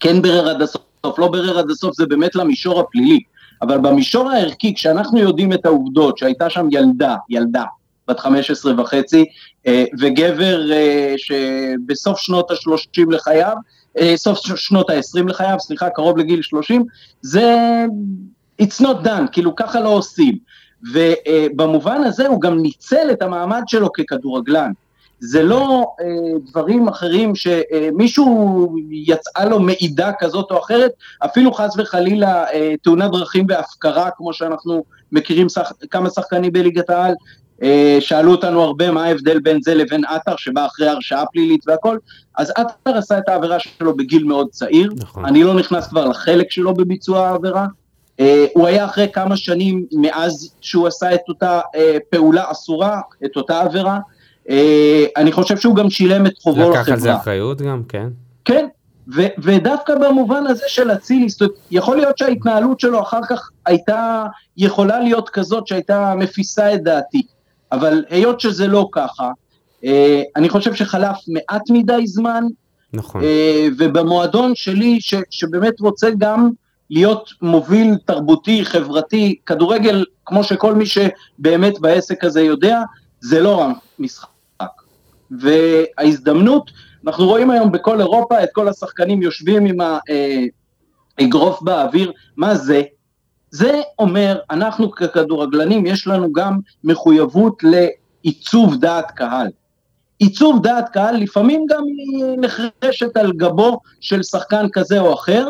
כן ברר עד הסוף, לא ברר עד הסוף, זה באמת למישור הפלילי. אבל במישור הערכי, כשאנחנו יודעים את העובדות, שהייתה שם ילדה, ילדה, בת 15 וחצי, אה, וגבר אה, שבסוף שנות ה-30 לחייו, אה, סוף שנות ה-20 לחייו, סליחה, קרוב לגיל 30, זה it's not done, כאילו ככה לא עושים. ובמובן הזה הוא גם ניצל את המעמד שלו ככדורגלן. זה לא אה, דברים אחרים שמישהו יצאה לו מעידה כזאת או אחרת, אפילו חס וחלילה אה, תאונת דרכים והפקרה, כמו שאנחנו מכירים שח, כמה שחקנים בליגת העל, אה, שאלו אותנו הרבה מה ההבדל בין זה לבין עטר, שבא אחרי הרשעה פלילית והכל, אז עטר עשה את העבירה שלו בגיל מאוד צעיר, נכון. אני לא נכנס כבר לחלק שלו בביצוע העבירה, אה, הוא היה אחרי כמה שנים מאז שהוא עשה את אותה אה, פעולה אסורה, את אותה עבירה. אה, אני חושב שהוא גם שילם את חובו לחברה. לקח על זה אחריות גם, כן. כן, ו- ודווקא במובן הזה של אצילי, יכול להיות שההתנהלות שלו אחר כך הייתה יכולה להיות כזאת שהייתה מפיסה את דעתי, אבל היות שזה לא ככה, אני חושב שחלף מעט מדי זמן, נכון. ובמועדון שלי, ש- שבאמת רוצה גם להיות מוביל תרבותי, חברתי, כדורגל, כמו שכל מי שבאמת בעסק הזה יודע, זה לא רק משחק. וההזדמנות, אנחנו רואים היום בכל אירופה את כל השחקנים יושבים עם האגרוף באוויר, מה זה? זה אומר, אנחנו ככדורגלנים, יש לנו גם מחויבות לעיצוב דעת קהל. עיצוב דעת קהל לפעמים גם נחרשת על גבו של שחקן כזה או אחר,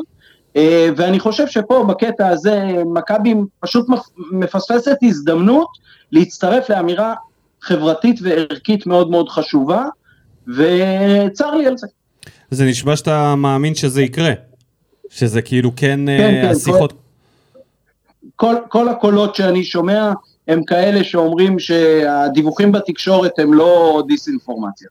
אה, ואני חושב שפה בקטע הזה מכבי פשוט מפספסת הזדמנות להצטרף לאמירה חברתית וערכית מאוד מאוד חשובה, וצר לי על זה. זה נשמע שאתה מאמין שזה יקרה, שזה כאילו כן, כן, כן השיחות... כל, כל, כל הקולות שאני שומע הם כאלה שאומרים שהדיווחים בתקשורת הם לא דיסאינפורמציה.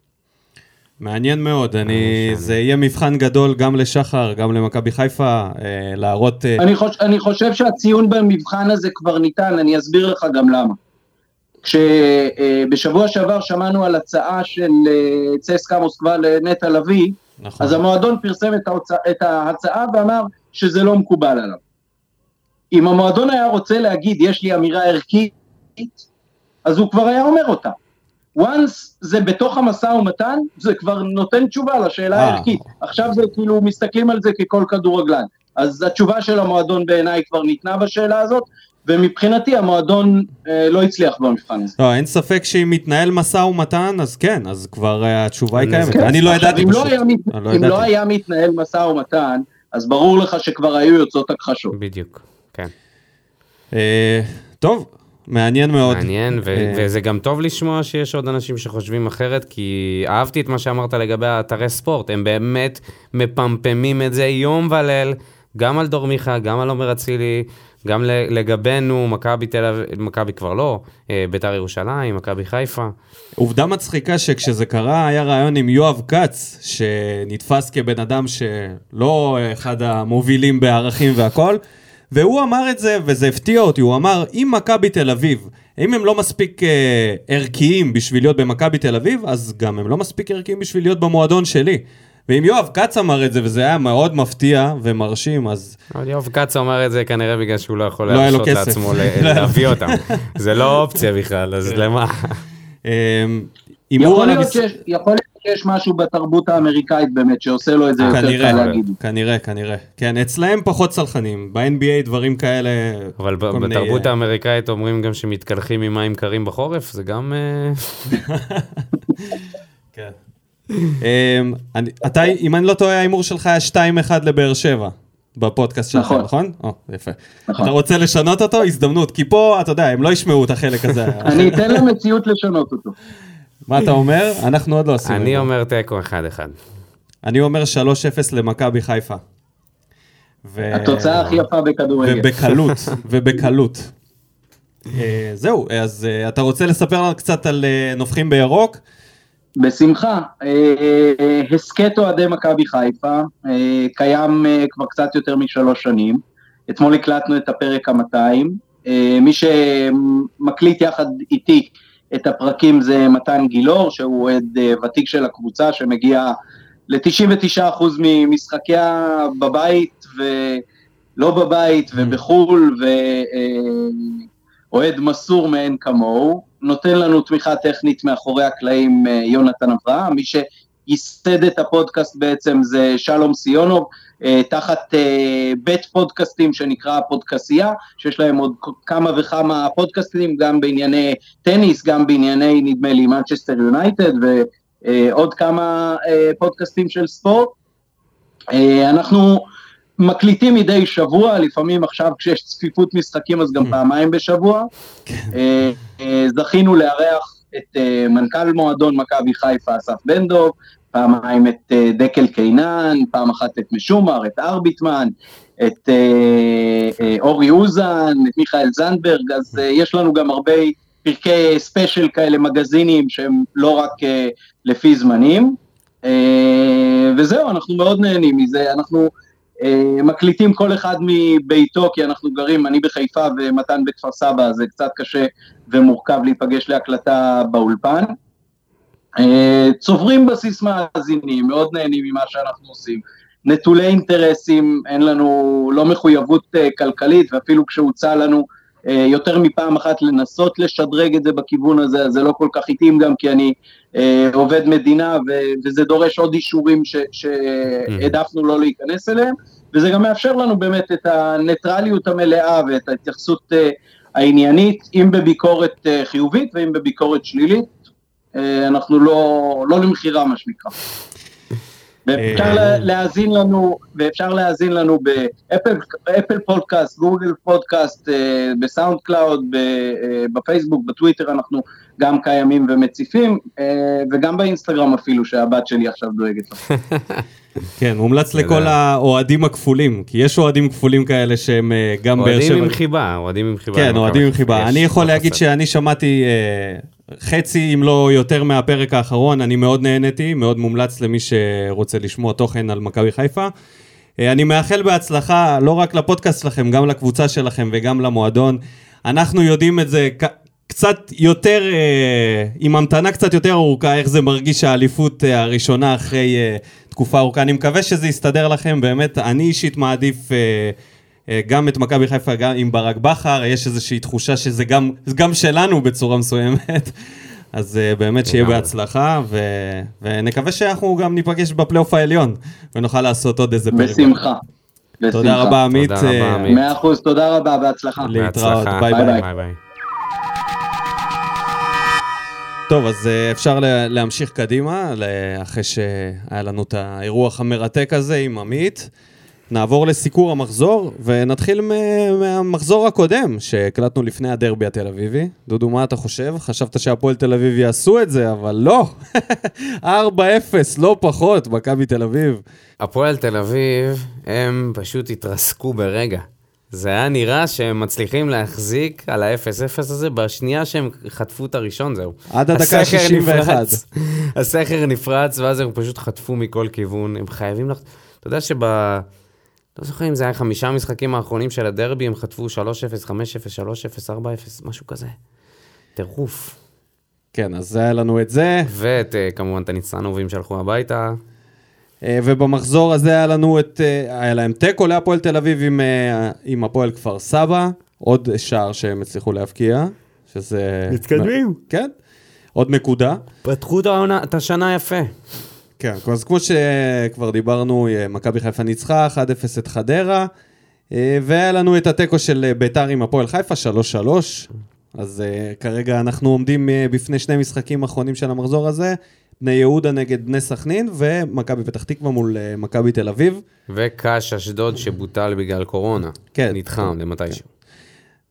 מעניין מאוד, אני, זה יהיה מבחן גדול גם לשחר, גם למכבי חיפה, אה, להראות... אה... אני, חוש, אני חושב שהציון במבחן הזה כבר ניתן, אני אסביר לך גם למה. כשבשבוע שעבר שמענו על הצעה של אה, צסקה מוסקבה לנטע לביא, נכון. אז המועדון פרסם את, ההוצא, את ההצעה ואמר שזה לא מקובל עליו. אם המועדון היה רוצה להגיד, יש לי אמירה ערכית, אז הוא כבר היה אומר אותה. once זה בתוך המשא ומתן, זה כבר נותן תשובה לשאלה אה. הערכית. עכשיו זה כאילו, מסתכלים על זה ככל כדורגלן. אז התשובה של המועדון בעיניי כבר ניתנה בשאלה הזאת, ומבחינתי המועדון אה, לא הצליח במבחן הזה. לא, אין ספק שאם מתנהל משא ומתן, אז כן, אז כבר אה, התשובה היא אני- קיימת. כן. אני לא ידעתי אם פשוט. לא היה מת- אני לא אם לא ידעתי. היה מתנהל משא ומתן, אז ברור לך שכבר היו יוצאות הכחשות. בדיוק, כן. אה, טוב, מעניין מאוד. מעניין, ו- אה, וזה גם טוב לשמוע שיש עוד אנשים שחושבים אחרת, כי אהבתי את מה שאמרת לגבי האתרי ספורט, הם באמת מפמפמים את זה יום וליל, גם על דור מיכה, גם על עומר אצילי, גם לגבינו, מכבי תל אביב, מכבי כבר לא, אה, ביתר ירושלים, מכבי חיפה. עובדה מצחיקה שכשזה קרה, היה רעיון עם יואב כץ, שנתפס כבן אדם שלא אחד המובילים בערכים והכל, והוא אמר את זה, וזה הפתיע אותי, הוא אמר, אם מכבי תל אביב, אם הם לא מספיק אה, ערכיים בשביל להיות במכבי תל אביב, אז גם הם לא מספיק ערכיים בשביל להיות במועדון שלי. ואם יואב כץ אמר את זה, וזה היה מאוד מפתיע ומרשים, אז אבל יואב כץ אומר את זה כנראה בגלל שהוא לא יכול לא להרשות. לעצמו [laughs] לא. להביא אותם. זה לא אופציה בכלל, אז למה? אה, הימור יכול להיות. שיש, משהו בתרבות האמריקאית באמת שעושה לו את זה יותר קל להגיד. כנראה, כנראה. כן, אצלהם פחות צלחנים. ב-NBA דברים כאלה... אבל בתרבות האמריקאית אומרים גם שמתקלחים עם מים קרים בחורף, זה גם... אה, [laughs] כן. אמ, אני- אתה, אם אני לא טועה, ההימור שלך היה 2-1 לבאר שבע. בפודקאסט שלך, נכון. נכון? או, יפה. נכון. אתה רוצה לשנות אותו? הזדמנות. כי פה, אתה יודע, הם לא ישמעו את החלק הזה. [laughs] אני אתן למציאות לשנות אותו. מה אתה אומר? אנחנו עוד לא עושים את אני. אומר תיקו 1-1. אני אומר 3-0 למכבי חיפה. ו- התוצאה הכי יפה בכדורגל. ובקלות, [laughs] ובקלות. אה, זהו, אז אה, אתה רוצה לספר לנו קצת על אה, נובחים בירוק? בשמחה. אה, אה, הסכת אוהדי מכבי חיפה, אה, קיים כבר קצת יותר משלוש שנים. אתמול הקלטנו את הפרק ה-200. מי שמקליט יחד איתי את הפרקים זה מתן גילאור, שהוא אוהד ותיק של הקבוצה, שמגיע ל-99% ממשחקיה בבית ולא בבית ובחו"ל, ואוהד מסור מאין כמוהו. נותן לנו תמיכה טכנית מאחורי הקלעים אה, יונתן אברהם, מי שייסד את הפודקאסט בעצם זה שלום סיונוב, אה, תחת אה, בית פודקאסטים שנקרא פודקסייה, שיש להם עוד כמה וכמה פודקאסטים, גם בענייני טניס, גם בענייני נדמה לי מנצ'סטר יונייטד ועוד כמה פודקאסטים של ספורט. אנחנו מקליטים מדי שבוע, לפעמים עכשיו כשיש צפיפות משחקים אז גם פעמיים בשבוע. אה, אה, זכינו לארח את אה, מנכ"ל מועדון מכבי חיפה אסף בן דב, פעמיים את דקל קינן, פעם אחת את משומר, את ארביטמן, את אורי אוזן, את מיכאל זנדברג, אז יש לנו גם הרבה פרקי ספיישל כאלה, מגזינים שהם לא רק לפי זמנים. וזהו, אנחנו מאוד נהנים מזה, אנחנו מקליטים כל אחד מביתו, כי אנחנו גרים, אני בחיפה ומתן בכפר סבא, זה קצת קשה ומורכב להיפגש להקלטה באולפן. אה, צוברים בסיס מאזינים, מאוד נהנים ממה שאנחנו עושים. נטולי אינטרסים, אין לנו לא מחויבות אה, כלכלית, ואפילו כשהוצע לנו אה, יותר מפעם אחת לנסות לשדרג את זה בכיוון הזה, אז זה לא כל כך התאים גם כי אני אה, עובד מדינה ו- וזה דורש עוד אישורים שהעדפנו לא להיכנס אליהם, וזה גם מאפשר לנו באמת את הניטרליות המלאה ואת ההתייחסות אה, העניינית, אם בביקורת אה, חיובית ואם בביקורת שלילית, אה, אנחנו לא, לא למכירה מה שנקרא. ואפשר אה, לה- להאזין לנו, ואפשר להאזין לנו ב Apple Apple Podcast, Google Podcast, אה, ב SoundCloud, אה, בפייסבוק, בטוויטר אנחנו גם קיימים ומציפים, וגם באינסטגרם אפילו, שהבת שלי עכשיו דואגת לו. [laughs] כן, מומלץ לכל האוהדים הכפולים, כי יש אוהדים כפולים כאלה שהם גם באר אוהדים שבע. עם חיבה, אוהדים עם חיבה. כן, אוהדים עם. חיבה. אני יכול להגיד. שאני שמעתי חצי, אם לא יותר, מהפרק האחרון, אני מאוד נהניתי, מאוד מומלץ למי שרוצה לשמוע תוכן על מכבי חיפה. אה, אני מאחל בהצלחה, לא רק לפודקאסט שלכם, גם לקבוצה שלכם וגם למועדון. אנחנו יודעים את זה, קצת יותר, אה, עם המתנה קצת יותר ארוכה, איך זה מרגיש האליפות אה, הראשונה אחרי תקופה ארוכה. אני מקווה שזה יסתדר לכם, באמת, אני אישית מעדיף גם את מכבי חיפה, גם עם ברק בכר, יש איזושהי תחושה שזה גם, זה גם שלנו בצורה מסוימת. [laughs] אז אה, באמת שיהיה. בהצלחה, ו... ונקווה שאנחנו גם ניפגש בפלייאוף העליון, ונוכל לעשות עוד איזה פרק. בשמחה. תודה בשמחה. רבה, עמית. תודה רבה, אה, עמית. מאה אחוז, תודה רבה, בהצלחה. להתראות. ביי ביי. ביי ביי. טוב, אז אה, אפשר ל- להמשיך קדימה, אחרי שהיה לנו את האירוח המרתק הזה עם עמית. נעבור לסיקור המחזור, ונתחיל מהמחזור הקודם, שהקלטנו לפני הדרבי התל אביבי. דודו, מה אתה חושב? חשבת שהפועל תל אביב יעשו את זה, אבל לא. [laughs] 4-0, לא פחות, מכבי תל אביב. הפועל תל אביב, הם פשוט התרסקו ברגע. זה היה נראה שהם מצליחים להחזיק על ה-0-0 הזה בשנייה שהם חטפו את הראשון, זהו. עד הדקה הסכר ה-61. נפרץ, הסכר נפרץ, ואז הם פשוט חטפו מכל כיוון. הם חייבים לח... אתה יודע שב... לא זוכר אם זה היה חמישה המשחקים האחרונים של הדרבי, הם חטפו 3-0, 5-0, 3-0, 4-0, משהו כזה. טירוף. כן, אז היה לנו את זה. ואת, אה, כמובן, את הניצנובים שהלכו הביתה. אה, ובמחזור הזה היה לנו את, אה, היה להם תיקו להפועל תל אביב עם, עם הפועל כפר סבא, עוד שער שהם הצליחו להבקיע, שזה... מתקדמים. כן, עוד נקודה. פתחו את השנה יפה. כן, אז כמו שכבר דיברנו, אה, מכבי חיפה ניצחה, 1-0 את חדרה, אה, והיה לנו את התיקו של אה, ביתר עם הפועל חיפה, 3-3. אז uh, כרגע אנחנו עומדים uh, בפני שני משחקים אחרונים של המחזור הזה, בני יהודה נגד בני סכנין, ומכבי פתח תקווה מול uh, מכבי תל אביב. וקאש אשדוד שבוטל בגלל קורונה. כן. נדחם למתישהו.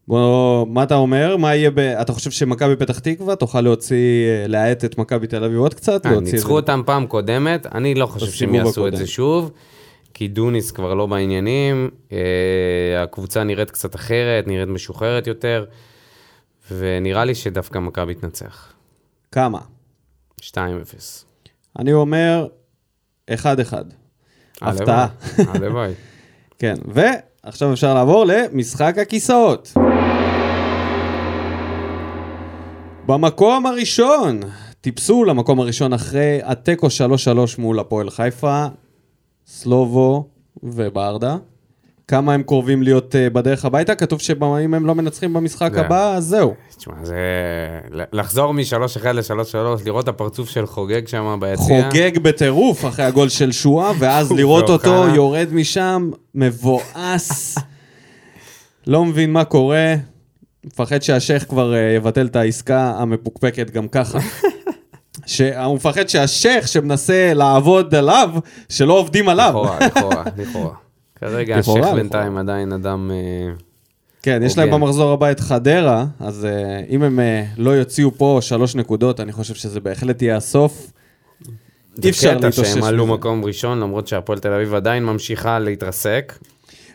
בוא, מה אתה אומר? מה יהיה ב... אתה חושב שמכבי פתח תקווה תוכל להוציא, אה, להאט את מכבי תל אביב עוד קצת? אה, את ניצחו אותם פעם קודמת, אני לא חושב שהם יעשו את הקודם. זה שוב, כי דוניס כבר לא בעניינים, אה, הקבוצה נראית קצת אחרת, נראית משוחררת יותר, ונראה לי שדווקא מכבי תנצח. כמה? 2-0. אני אומר, 1-1. הפתעה. הלוואי. [laughs] כן, ועכשיו אפשר לעבור למשחק הכיסאות. במקום הראשון, טיפסו למקום הראשון אחרי התיקו 3-3 מול הפועל חיפה, סלובו וברדה. כמה הם קרובים להיות uh, בדרך הביתה? כתוב שאם הם לא מנצחים במשחק זה- הבא, אז זהו. תשמע, זה... לחזור מ-3-1 ל-3-3, לראות את הפרצוף של חוגג שם ביציע. חוגג בטירוף אחרי הגול של שואה, ואז לראות אותו. יורד משם, מבואס. לא מבין מה קורה, מפחד שהשייח כבר אה, יבטל את העסקה המפוקפקת גם ככה. [laughs] שהוא מפחד שהשייח שמנסה לעבוד עליו, שלא עובדים עליו. לכאורה, לכאורה, לכאורה. [laughs] כרגע השייח. בינתיים עדיין אדם... אה, כן, יש להם. במחזור הבא את חדרה, אז אה, אם הם לא יוציאו פה שלוש נקודות, אני חושב שזה בהחלט יהיה הסוף. אי אפשר זה קטע להתאושש שהם עלו. מקום ראשון, למרות שהפועל תל אביב עדיין ממשיכה להתרסק.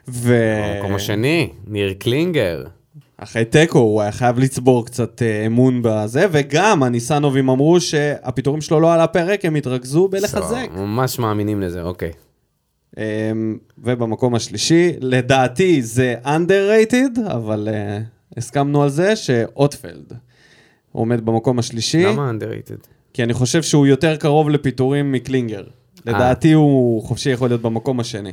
ו... במקום השני, ניר קלינגר. אחרי תיקו הוא היה חייב לצבור קצת אה, אמון בזה, וגם הניסנובים אמרו שהפיטורים שלו לא על הפרק, הם התרכזו בלחזק. לא, ממש מאמינים לזה, אוקיי. אמ, ובמקום השלישי, לדעתי זה underrated, אבל אה, הסכמנו על זה שאוטפלד עומד במקום השלישי, למה underrated? כי אני חושב שהוא יותר קרוב לפיטורים מקלינגר. לדעתי הוא חופשי יכול להיות במקום השני.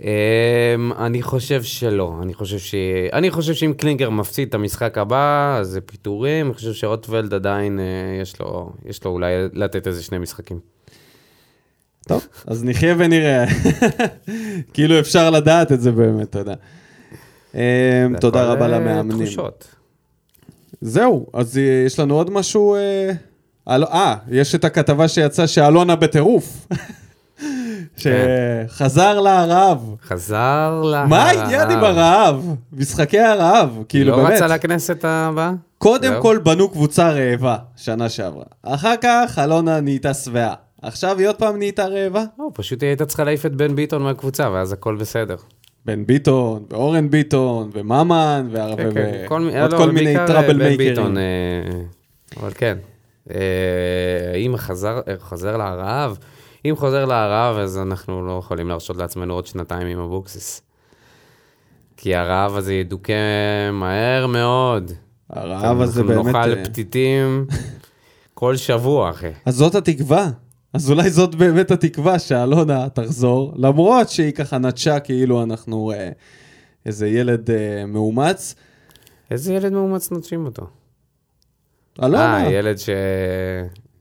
אמ, אני חושב שלא, אני חושב ש... אני חושב שאם קלינגר מפסיד את המשחק הבא, אז זה פיטורים, אני חושב שאוטוולד עדיין, אה, יש לו, יש לו אולי לתת איזה שני משחקים. טוב, אז נחיה ונראה. [laughs] כאילו אפשר לדעת את זה באמת. אמ, תודה הכל, רבה אה, למאמנים. תחושות. זהו, אז אה, יש לנו עוד משהו... אה, אה, יש את הכתבה שיצאה שאלונה בטירוף. [laughs] שחזר לרעב. חזר לה... מה העניין עם הרעב? משחקי הרעב, כאילו לא באמת. רצה לכנסת הבאה? קודם זהו. כל בנו קבוצה רעבה, שנה שעברה. אחר כך אלונה נהייתה שבעה. עכשיו היא עוד פעם נהייתה רעבה? לא, פשוט היא הייתה צריכה להעיף את בן ביטון מהקבוצה, ואז הכל בסדר. בן ביטון, ואורן ביטון, וממן, ועוד כן, כן, כל לא, כל מיני טראבל אה, בן מייקרים. ביטון, אה, אבל כן. אה, אם חזר, אה, לרעב, אם חוזר לרעב, אז אנחנו לא יכולים להרשות לעצמנו עוד שנתיים עם אבוקסיס. כי הרעב הזה ידוכא מהר מאוד. הרעב הזה באמת... אנחנו אה, נאכל פתיתים [laughs] כל שבוע, אחי. אז זאת התקווה. אז אולי זאת באמת התקווה שאלונה תחזור, למרות שהיא ככה נטשה כאילו אנחנו אה, איזה ילד אה, מאומץ. איזה ילד מאומץ נוטשים אותו? אלונה, אה, ילד ש...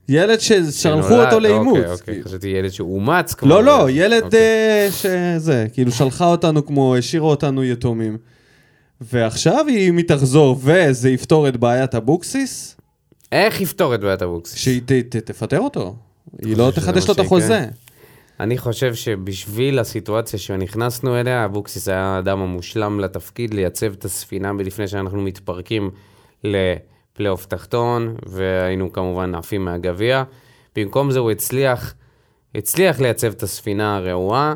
ילד ששלחו אותו לאימוץ. אוקיי, אוקיי, חשבתי ילד שאומץ כבר. לא, לא, ילד אוקיי. אה, שזה, כאילו שלחה אותנו כמו, השאירה אותנו יתומים. ועכשיו היא- אם היא תחזור וזה יפתור את בעיית אבוקסיס, איך יפתור את בעיית אבוקסיס? שהיא תפטר אותו. היא לא תחדש לו את. החוזה. אני חושב שבשביל הסיטואציה שנכנסנו אליה, אבוקסיס היה האדם המושלם לתפקיד, לייצב את הספינה לפני שאנחנו מתפרקים לפלייאוף תחתון, והיינו כמובן עפים מהגביע. במקום זה הוא הצליח, הצליח לייצב את הספינה הרעועה,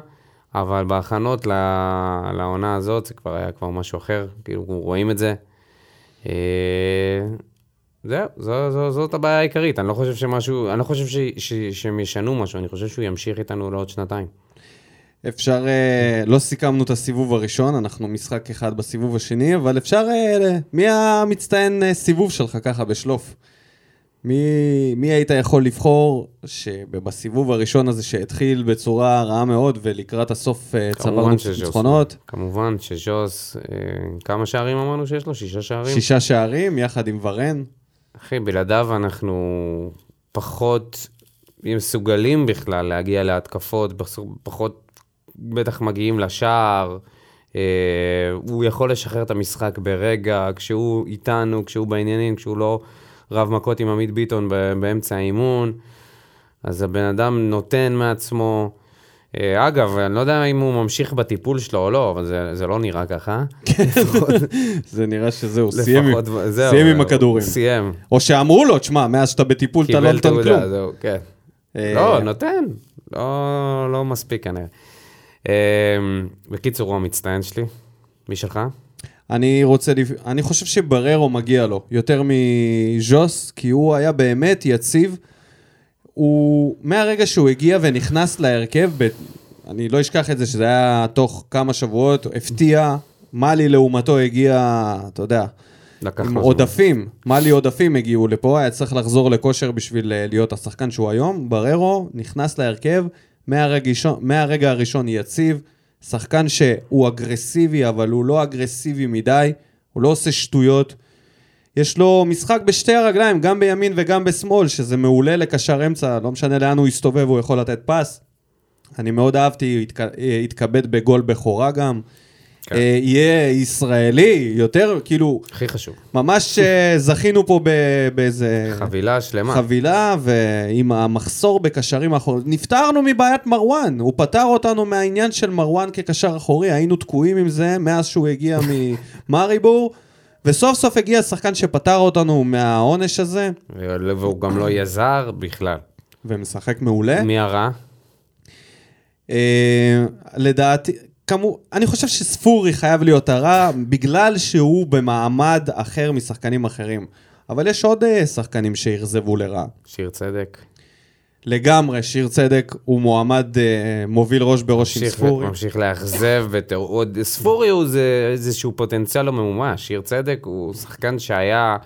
אבל בהכנות לעונה הזאת זה כבר היה כבר משהו אחר, כאילו רואים את זה. אה, זהו, זו, זו, זאת הבעיה העיקרית. אני לא חושב שמשהו, אני לא חושב ש, ש, שהם ישנו משהו, אני חושב שהוא ימשיך איתנו לעוד שנתיים. אפשר, אה, לא סיכמנו את הסיבוב הראשון, אנחנו משחק אחד בסיבוב השני, אבל אפשר, אה, מי המצטיין אה, סיבוב שלך ככה בשלוף? מי, מי היית יכול לבחור שבסיבוב הראשון הזה שהתחיל בצורה רעה מאוד ולקראת הסוף צברנו. ניצחונות, כמובן שז'וס, כמה שערים אמרנו שיש לו? שישה שערים? שישה שערים יחד עם ורן. אחי, בלעדיו אנחנו פחות מסוגלים בכלל להגיע להתקפות, פחות בטח מגיעים לשער. אה, הוא יכול לשחרר את המשחק ברגע, כשהוא איתנו, כשהוא בעניינים, כשהוא לא רב מכות עם עמית ביטון באמצע האימון. אז הבן אדם נותן מעצמו. אה, אגב, אני לא יודע אם הוא ממשיך בטיפול שלו או לא, אבל זה, זה לא נראה ככה. זה נראה שזהו, סיים, עם- לפחות, זהו, סיים עם הכדורים. סיים. או שאמרו לו, תשמע, מאז שאתה בטיפול אתה לא קיבל נותן כלום. תעודה, זהו, כן. אה, לא, נותן. לא, לא מספיק כנראה. אה, בקיצור, הוא המצטיין שלי. מי שלך? אני רוצה, אני חושב שבררו מגיע לו יותר מז'וס, כי הוא היה באמת יציב. הוא, מהרגע שהוא הגיע ונכנס להרכב, ב... אני לא אשכח את זה, שזה היה תוך כמה שבועות, הפתיע, מאלי לעומתו הגיע, אתה יודע, לקח עם עודפים, מאלי עודפים הגיעו לפה, היה צריך לחזור לכושר בשביל אה, להיות השחקן שהוא היום. בררו נכנס להרכב, מהרגע, הראשון- יציב, שחקן שהוא אגרסיבי, אבל הוא לא אגרסיבי מדי, הוא לא עושה שטויות. יש לו משחק בשתי הרגליים, גם בימין וגם בשמאל, שזה מעולה לקשר אמצע, לא משנה לאן הוא יסתובב, הוא יכול לתת פס. אני מאוד אהבתי. אה, התכבד בגול בכורה גם. כן. אה, יהיה ישראלי, יותר, כאילו, הכי חשוב. ממש אה, זכינו פה באיזה חבילה שלמה. חבילה, ועם המחסור בקשרים האחוריים. נפטרנו מבעיית מרואן, הוא פטר אותנו מהעניין של מרואן כקשר אחורי, היינו תקועים עם זה מאז שהוא הגיע [laughs] ממאריבור, וסוף סוף הגיע שחקן שפטר אותנו מהעונש הזה, והוא גם לא יהיה זר בכלל. ומשחק מעולה. מי הרע? אה, לדעתי, כמו, אני חושב שספורי חייב להיות הרע, בגלל שהוא במעמד אחר משחקנים אחרים. אבל יש עוד אה, שחקנים שאכזבו לרעה. שיר צדק. לגמרי, שיר צדק הוא מועמד אה, מוביל ראש בראש עם ספורי. ממשיך לאכזב, ועוד ספורי הוא זה איזשהו פוטנציאל לא ממומש. שיר צדק הוא שחקן שהיה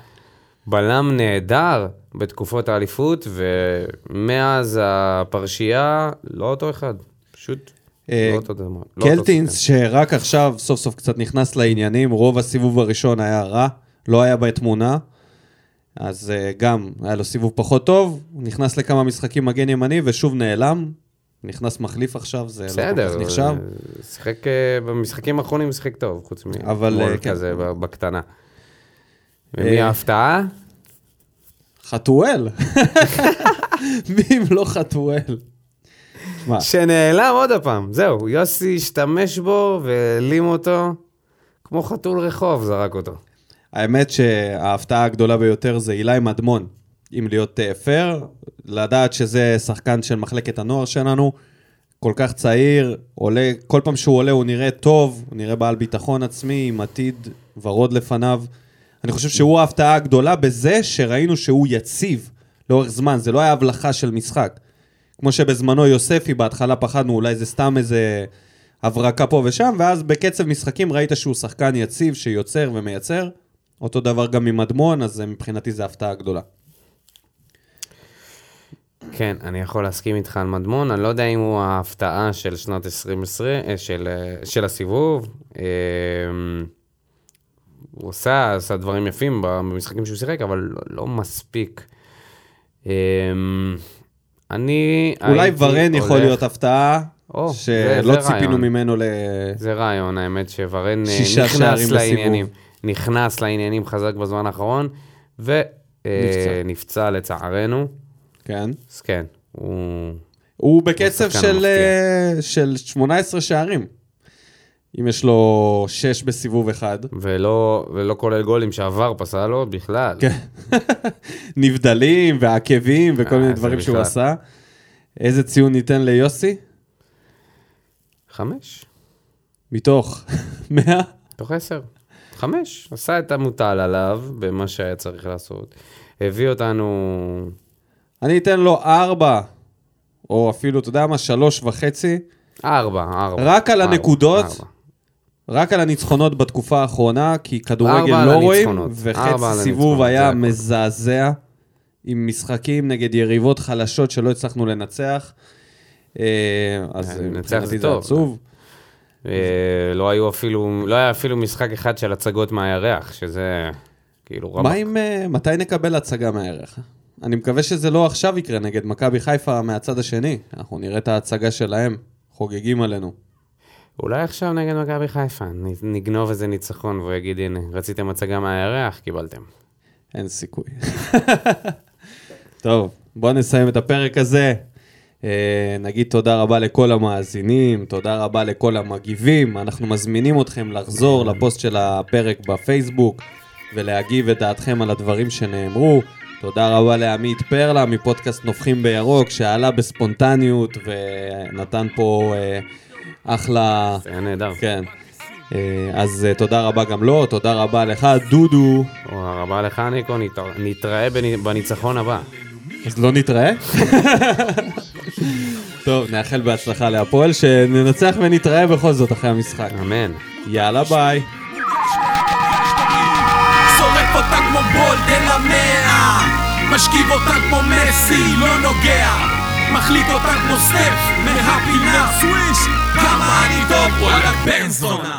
בלם נהדר בתקופות האליפות, ומאז הפרשייה, לא אותו אחד. פשוט אה, לא. לא קלטינס. שרק עכשיו סוף סוף קצת נכנס לעניינים, רוב הסיבוב הראשון היה רע, לא היה בתמונה. אז אה, גם היה לו סיבוב פחות טוב, נכנס לכמה משחקים מגן ימני ושוב נעלם. נכנס מחליף עכשיו, זה לא כל בסדר, כך נחשב. אה, שיחק, במשחקים האחרונים שיחק טוב, חוץ מאתמול כן. כזה בקטנה. ומי ההפתעה? חתואל. [laughs] מי אם לא חתואל? שנעלם עוד הפעם, זהו, יוסי השתמש בו והעלים אותו, כמו חתול רחוב זרק אותו. האמת שההפתעה הגדולה ביותר זה אילי מדמון. אם להיות אה, פייר, לדעת שזה שחקן של מחלקת הנוער שלנו, כל כך צעיר, עולה, כל פעם שהוא עולה הוא נראה טוב, הוא נראה בעל ביטחון עצמי, עם עתיד ורוד לפניו. אני חושב שהוא ההפתעה הגדולה בזה שראינו שהוא יציב לאורך זמן, זה לא היה הבלחה של משחק. כמו שבזמנו יוספי, בהתחלה פחדנו, אולי זה סתם איזה הברקה פה ושם, ואז בקצב משחקים ראית שהוא שחקן יציב, שיוצר ומייצר. אותו דבר גם עם מדמון, אז אה, מבחינתי זו הפתעה גדולה. כן, אני יכול להסכים איתך על מדמון, אני לא יודע אם הוא ההפתעה של שנת 2020, אה, של, אה, של הסיבוב. אה, הוא עשה, עשה דברים יפים במשחקים שהוא שיחק, אבל לא, לא מספיק. אה, אני אולי ורן יכול הולך- להיות הפתעה, או, זה- שלא זה ציפינו רעיון. ממנו ל... זה רעיון, האמת שוורן אה, נכנס שערים בסיבוב. לעניינים. נכנס לעניינים חזק בזמן האחרון, ונפצע נפצע. לצערנו. כן. אז כן, הוא... הוא בקצב של. אה, של 18 שערים. אם יש לו 6 בסיבוב אחד. ולא, ולא כולל גולים שעבר פסל לו בכלל. כן. [laughs] נבדלים ועקבים וכל אה, מיני דברים שהוא. עשה. איזה ציון ניתן ליוסי? חמש, מתוך [laughs] 100? תוך עשר. חמש. עשה את המוטל עליו במה שהיה צריך לעשות. הביא אותנו... אני אתן לו 4, או אפילו, אתה יודע מה, 3 וחצי. ארבע, ארבע. רק על ארבע, הנקודות, ארבע. רק על הניצחונות בתקופה האחרונה, כי כדורגל לא רואים, וחצי סיבוב היה. מזעזע, עם משחקים נגד יריבות חלשות שלא הצלחנו לנצח. אה, אז אה, מבחינתי זה. עצוב. אה, לא היו אפילו, לא היה אפילו משחק אחד של הצגות מהירח, שזה כאילו רמק. מה אם, מתי נקבל הצגה מהערך? אני מקווה שזה לא עכשיו יקרה נגד מכבי חיפה מהצד השני. אנחנו נראה את ההצגה שלהם, חוגגים עלינו. אולי עכשיו נגד מכבי חיפה, נגנוב איזה ניצחון והוא יגיד, הנה, רציתם הצגה מהירח, קיבלתם. אין סיכוי. [laughs] טוב, בואו נסיים את הפרק הזה. אה, נגיד תודה רבה לכל המאזינים, תודה רבה לכל המגיבים. אנחנו מזמינים אתכם לחזור לפוסט של הפרק בפייסבוק ולהגיב את דעתכם על הדברים שנאמרו. תודה רבה לעמית פרלה מפודקאסט נובחים בירוק, שעלה בספונטניות ונתן פה אה, אחלה... זה היה נהדר. כן. אה, אז אה, תודה רבה גם לו, תודה רבה לך, דודו. תודה רבה לך, ניקו, נת- נתראה בנ- בניצחון הבא. אז לא נתראה? [laughs] טוב, נאחל בהצלחה להפועל, שננצח ונתראה בכל זאת אחרי המשחק. אמן. יאללה ביי. משכיב אותה כמו מסי, לא נוגע מחליק אותה כמו סטף מהפינה סוויש כמה אני טוב וואלה בן זונה